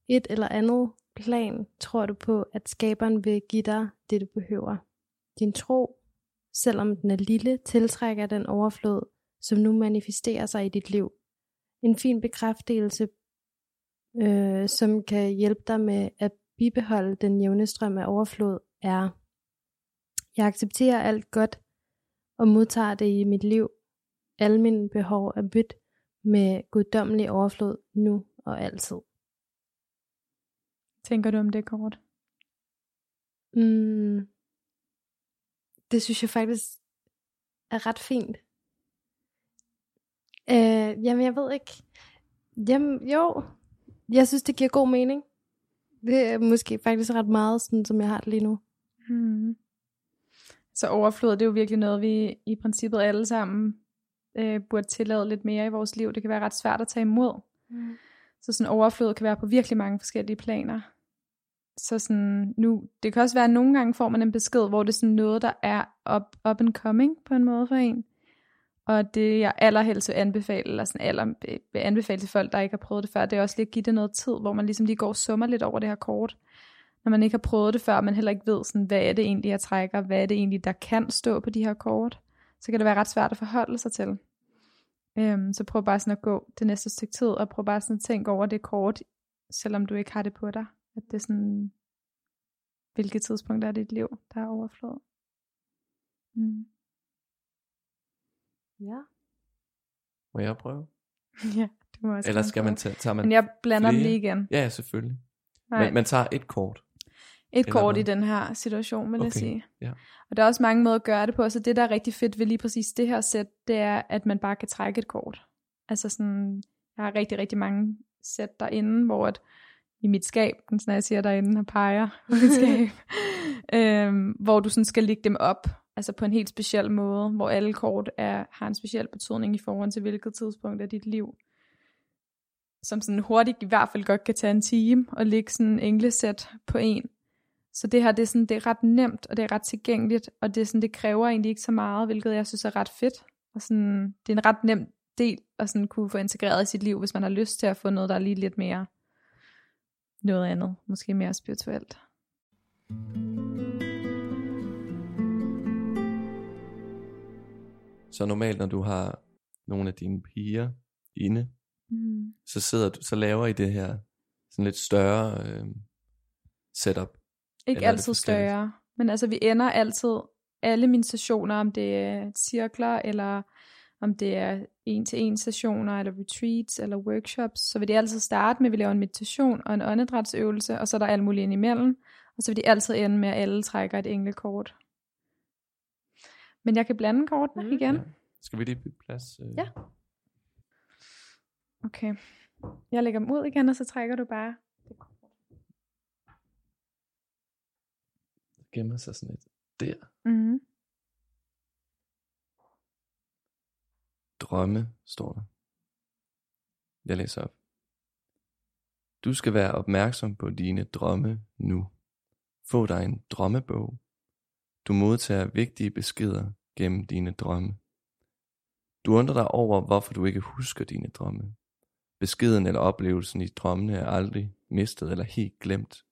et eller andet plan tror du på, at skaberen vil give dig det, du behøver. Din tro selvom den er lille, tiltrækker den overflod, som nu manifesterer sig i dit liv. En fin bekræftelse, øh, som kan hjælpe dig med at bibeholde den jævne strøm af overflod, er, jeg accepterer alt godt og modtager det i mit liv. Alle mine behov er mødt med guddommelig overflod nu og altid. Tænker du om det kort? Mm, det synes jeg faktisk er ret fint. Øh, jamen, jeg ved ikke. Jamen, jo. Jeg synes, det giver god mening. Det er måske faktisk ret meget, sådan som jeg har det lige nu. Mm. Så overflod, det er jo virkelig noget, vi i princippet alle sammen øh, burde tillade lidt mere i vores liv. Det kan være ret svært at tage imod. Mm. Så sådan overflod kan være på virkelig mange forskellige planer. Så sådan nu, det kan også være, at nogle gange får man en besked, hvor det er sådan noget, der er up, up and coming på en måde for en. Og det jeg allerhelst vil anbefale, eller sådan aller, vil anbefale til folk, der ikke har prøvet det før, det er også lige at give det noget tid, hvor man ligesom lige går og summer lidt over det her kort. Når man ikke har prøvet det før, og man heller ikke ved, sådan, hvad er det egentlig, jeg trækker, hvad er det egentlig, der kan stå på de her kort, så kan det være ret svært at forholde sig til. Øhm, så prøv bare sådan at gå det næste stykke tid, og prøv bare sådan at tænke over det kort, selvom du ikke har det på dig. At det er sådan, hvilket tidspunkt er dit liv, der er overflod. Mm. Ja. Må jeg prøve? ja, det må også Eller skal man tage, tager man Men jeg blander dem flere? lige igen. Ja, selvfølgelig. Nej, Man, man tager et kort. et eller kort hvad? i den her situation, vil jeg Okay, sige. ja. Og der er også mange måder at gøre det på, så det, der er rigtig fedt ved lige præcis det her sæt, det er, at man bare kan trække et kort. Altså sådan, jeg har rigtig, rigtig mange sæt derinde, hvor at, i mit skab, når jeg siger derinde og peger på mit skab, øhm, hvor du sådan skal lægge dem op, altså på en helt speciel måde, hvor alle kort er, har en speciel betydning i forhold til hvilket tidspunkt af dit liv. Som sådan hurtigt i hvert fald godt kan tage en time og lægge sådan en englesæt på en. Så det her, det er, sådan, det er ret nemt, og det er ret tilgængeligt, og det, er sådan, det kræver egentlig ikke så meget, hvilket jeg synes er ret fedt. Og sådan, det er en ret nem del at sådan kunne få integreret i sit liv, hvis man har lyst til at få noget, der er lige lidt mere noget andet, måske mere spirituelt. Så normalt, når du har nogle af dine piger inde, Mm. så sidder du, så laver I det her sådan lidt større øh, setup. Ikke Eller er altid større, men altså vi ender altid, alle mine sessioner, om det er cirkler, eller om det er en-til-en sessioner, eller retreats, eller workshops, så vil de altid starte med, at vi laver en meditation og en åndedrætsøvelse, og så er der alt muligt ind imellem, og så vil de altid ende med, at alle trækker et englekort. Men jeg kan blande kortene Mm. igen. Ja. Skal vi lige bytte plads? Øh? Ja. Okay. Jeg lægger dem ud igen, og så trækker du bare. Gemmer sig sådan lidt der. Mm. Drømme, står der. Jeg læser op. Du skal være opmærksom på dine drømme nu. Få dig en drømmebog. Du modtager vigtige beskeder gennem dine drømme. Du undrer dig over, hvorfor du ikke husker dine drømme. Beskeden eller oplevelsen i drømmene er aldrig mistet eller helt glemt.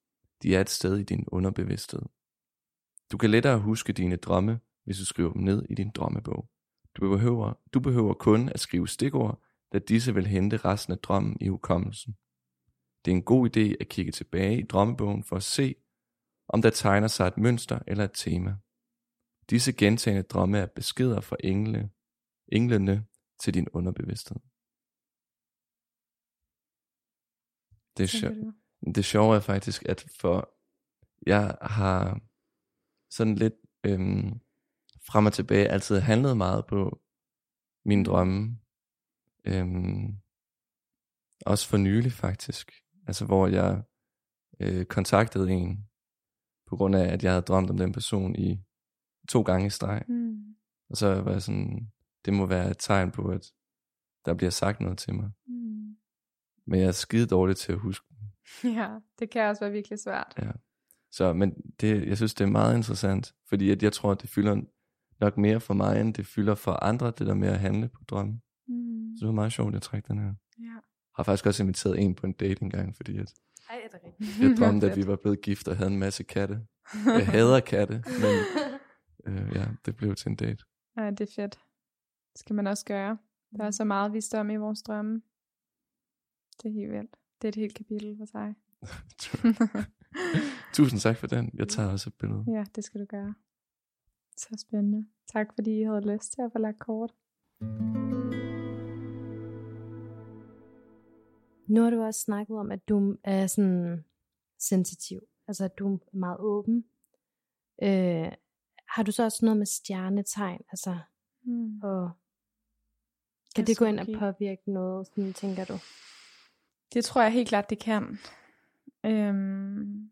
De er et sted i din underbevidsthed. Du kan lettere huske dine drømme, hvis du skriver dem ned i din drømmebog. Du behøver, du behøver kun at skrive stikord, da disse vil hente resten af drømmen i hukommelsen. Det er en god idé at kigge tilbage i drømmebogen for at se, om der tegner sig et mønster eller et tema. Disse gentagende drømme er beskeder fra engle, englene til din underbevidsthed. Det er, du? det sjove er faktisk, at for jeg har sådan lidt øhm, frem og tilbage altid handlet meget på mine drømme. Øhm, også for nylig faktisk. Altså hvor jeg øh, kontaktede en, på grund af, at jeg havde drømt om den person i to gange i streg. Mm. Og så var jeg sådan, det må være et tegn på, at der bliver sagt noget til mig. Mm. Men jeg er skide dårlig til at huske. Ja, det kan også være virkelig svært. Ja. Så, men det, jeg synes, det er meget interessant, fordi at jeg tror, at det fylder nok mere for mig, end det fylder for andre, det der med at handle på drømme. Mm. Så det var meget sjovt, at jeg trak den her. Ja. har faktisk også inviteret en på en date engang, fordi at Ej, er det rigtigt? jeg drømte, at vi var blevet gift og havde en masse katte. Jeg hader katte, men øh, ja, det blev til en date. Ja, det er fedt. Det skal man også gøre. Der er så meget visdom i vores drømme. Det er helt vildt. Det er et helt kapitel for sig. Tusind tak for den. Jeg tager også et billede. ja, det skal du gøre. Så spændende. Tak fordi I havde lyst til at få lagt kort. Nu har du også snakket om, at du er sådan sensitiv. Altså, at du er meget åben. Øh, har du så også noget med stjernetegn? Altså, Mm. og kan det gå ind og påvirke noget, sådan, tænker du? Det tror jeg helt klart, det kan. Øhm,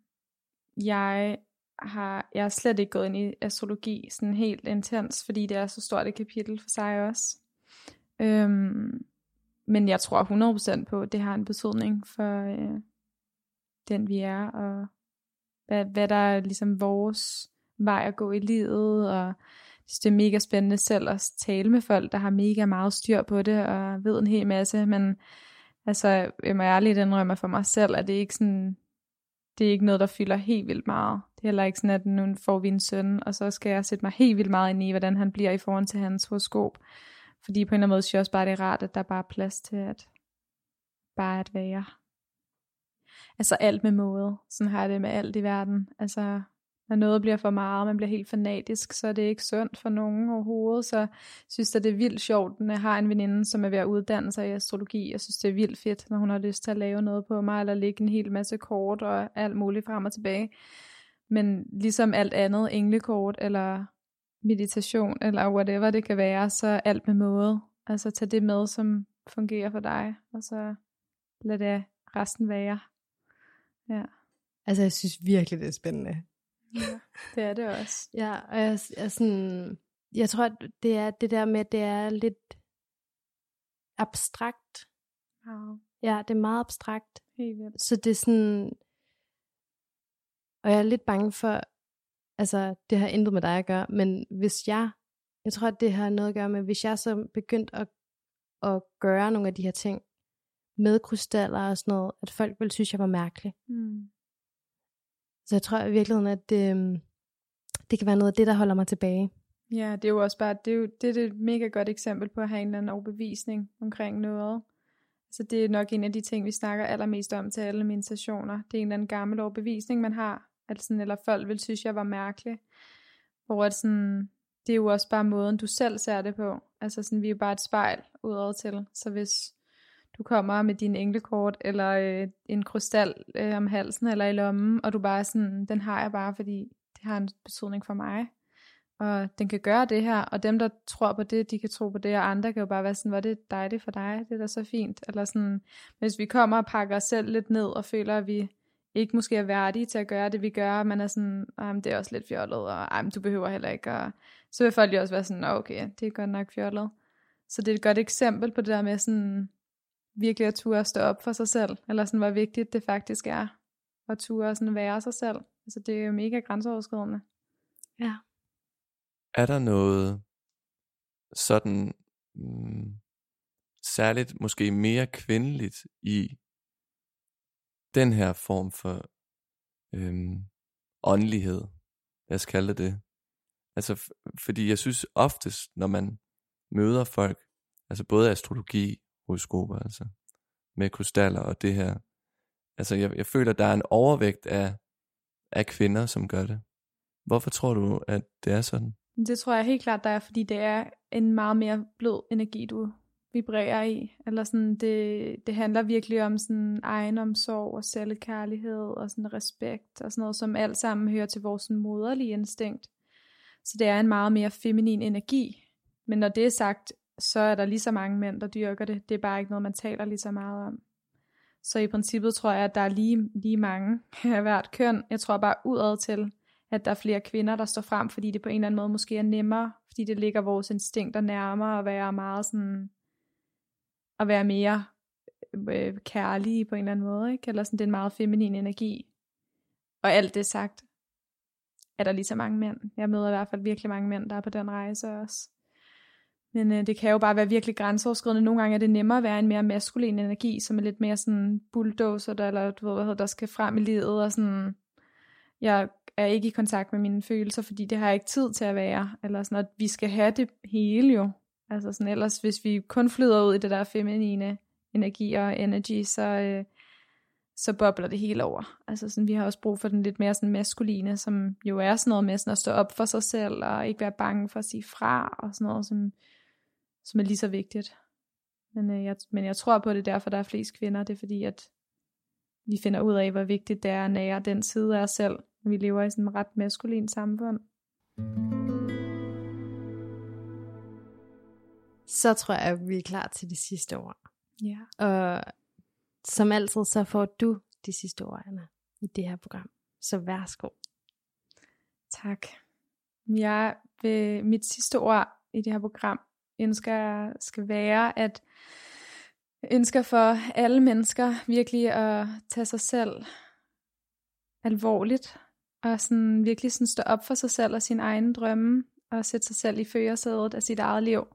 jeg har jeg slet ikke gået ind i astrologi sådan helt intens, fordi det er så stort et kapitel for sig også. Øhm, men jeg tror 100% på, at det har en betydning for øh, den vi er, og hvad, hvad der er ligesom vores vej at gå i livet, og synes, det er mega spændende selv at tale med folk, der har mega meget styr på det, og ved en hel masse, men altså, jeg må ærligt indrømme for mig selv, at det ikke sådan, det er ikke noget, der fylder helt vildt meget. Det er heller ikke sådan, at nu får vi en søn, og så skal jeg sætte mig helt vildt meget ind i, hvordan han bliver i forhold til hans horoskop. Fordi på en eller anden måde synes jeg også bare, det er rart, at der bare er plads til at bare at være. Altså alt med måde. Sådan har jeg det med alt i verden. Altså, når noget bliver for meget, man bliver helt fanatisk, så er det ikke sundt for nogen overhovedet. Så jeg synes at det er vildt sjovt, når jeg har en veninde, som er ved at uddanne sig i astrologi. Jeg synes, det er vildt fedt, når hun har lyst til at lave noget på mig, eller lægge en hel masse kort og alt muligt frem og tilbage. Men ligesom alt andet, englekort eller meditation, eller whatever det kan være, så alt med måde. Altså tag det med, som fungerer for dig, og så lad det resten være. Ja, Altså, jeg synes virkelig, det er spændende ja det er det også. Ja, og jeg, jeg, sådan, jeg tror, at det er det der med, at det er lidt abstrakt. Wow. Ja, det er meget abstrakt. Helt vildt. Så det er sådan, og jeg er lidt bange for, altså det har intet med dig at gøre, men hvis jeg, jeg tror, at det har noget at gøre med, hvis jeg så begyndt at, at gøre nogle af de her ting med krystaller og sådan noget, at folk ville synes, jeg var mærkelig. Mm. Så jeg tror i virkeligheden, at det, det kan være noget af det, der holder mig tilbage. Ja, det er jo også bare, det er, jo, det er et mega godt eksempel på at have en eller anden overbevisning omkring noget. Så det er nok en af de ting, vi snakker allermest om til alle mine sessioner. Det er en eller anden gammel overbevisning, man har. altså, eller folk vil synes, jeg var mærkelig. Hvor at sådan, det er jo også bare måden, du selv ser det på. Altså sådan, vi er jo bare et spejl udad til. Så hvis du kommer med din englekort, eller øh, en krystal øh, om halsen, eller i lommen, og du bare sådan, den har jeg bare, fordi det har en betydning for mig og den kan gøre det her, og dem, der tror på det, de kan tro på det, og andre kan jo bare være sådan, hvor det dejligt for dig, det er da så fint, eller sådan, hvis vi kommer og pakker os selv lidt ned, og føler, at vi ikke måske er værdige til at gøre det, vi gør, man er sådan, det er også lidt fjollet, og ej, du behøver heller ikke, og så vil folk jo også være sådan, okay, det er godt nok fjollet. Så det er et godt eksempel på det der med sådan, virkelig at ture at stå op for sig selv, eller sådan, hvor vigtigt det faktisk er, at ture sådan være sig selv. Altså det er jo mega grænseoverskridende. Ja. Er der noget sådan mm, særligt, måske mere kvindeligt i den her form for øhm, åndelighed? Lad os kalde det det. Altså, f- fordi jeg synes oftest, når man møder folk, altså både astrologi, horoskoper, altså med krystaller og det her, altså jeg, jeg føler, der er en overvægt af, af kvinder, som gør det. Hvorfor tror du, at det er sådan? Det tror jeg helt klart, der er, fordi det er en meget mere blød energi, du vibrerer i. Eller sådan, det, det handler virkelig om sådan egenomsorg og selvkærlighed og sådan respekt og sådan noget, som alt sammen hører til vores sådan moderlige instinkt. Så det er en meget mere feminin energi. Men når det er sagt, så er der lige så mange mænd, der dyrker det. Det er bare ikke noget, man taler lige så meget om. Så i princippet tror jeg, at der er lige, lige mange af hvert køn. Jeg tror bare udad til, at der er flere kvinder, der står frem, fordi det på en eller anden måde måske er nemmere, fordi det ligger vores instinkter nærmere at være meget sådan, at være mere øh, kærlige på en eller anden måde, ikke? eller sådan, det er en meget feminin energi. Og alt det sagt, er der lige så mange mænd. Jeg møder i hvert fald virkelig mange mænd, der er på den rejse også. Men øh, det kan jo bare være virkelig grænseoverskridende. Nogle gange er det nemmere at være en mere maskulin energi, som er lidt mere sådan bulldozer, der, eller du ved, hvad hedder, der skal frem i livet, og sådan, jeg er ikke i kontakt med mine følelser, fordi det har jeg ikke tid til at være, eller sådan, at vi skal have det hele jo. Altså sådan, ellers hvis vi kun flyder ud i det der feminine energi og energy, så, øh, så bobler det hele over. Altså sådan, vi har også brug for den lidt mere sådan maskuline, som jo er sådan noget med sådan at stå op for sig selv, og ikke være bange for at sige fra, og sådan noget, som, som er lige så vigtigt. Men, øh, jeg, men jeg tror på det, derfor der er flest kvinder, det er fordi, at vi finder ud af, hvor vigtigt det er at nære den side af os selv. Vi lever i sådan et ret maskulin samfund. Så tror jeg, at vi er klar til de sidste ord. Ja. Og som altid, så får du de sidste ord, Anna, i det her program. Så værsgo. Tak. Jeg vil, mit sidste ord i det her program ønsker skal være, at ønsker for alle mennesker virkelig at tage sig selv alvorligt, og sådan virkelig sådan stå op for sig selv og sin egen drømme, og sætte sig selv i førersædet af sit eget liv.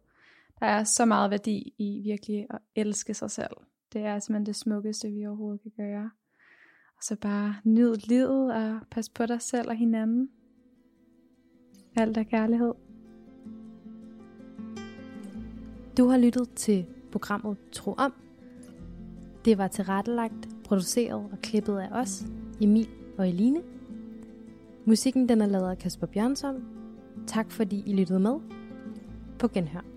Der er så meget værdi i virkelig at elske sig selv. Det er simpelthen det smukkeste, vi overhovedet kan gøre. Og så bare nyd livet og pas på dig selv og hinanden. Alt er kærlighed. Du har lyttet til programmet Tro Om. Det var tilrettelagt, produceret og klippet af os, Emil og Eline. Musikken den er lavet af Kasper Bjørnsson. Tak fordi I lyttede med. På genhør.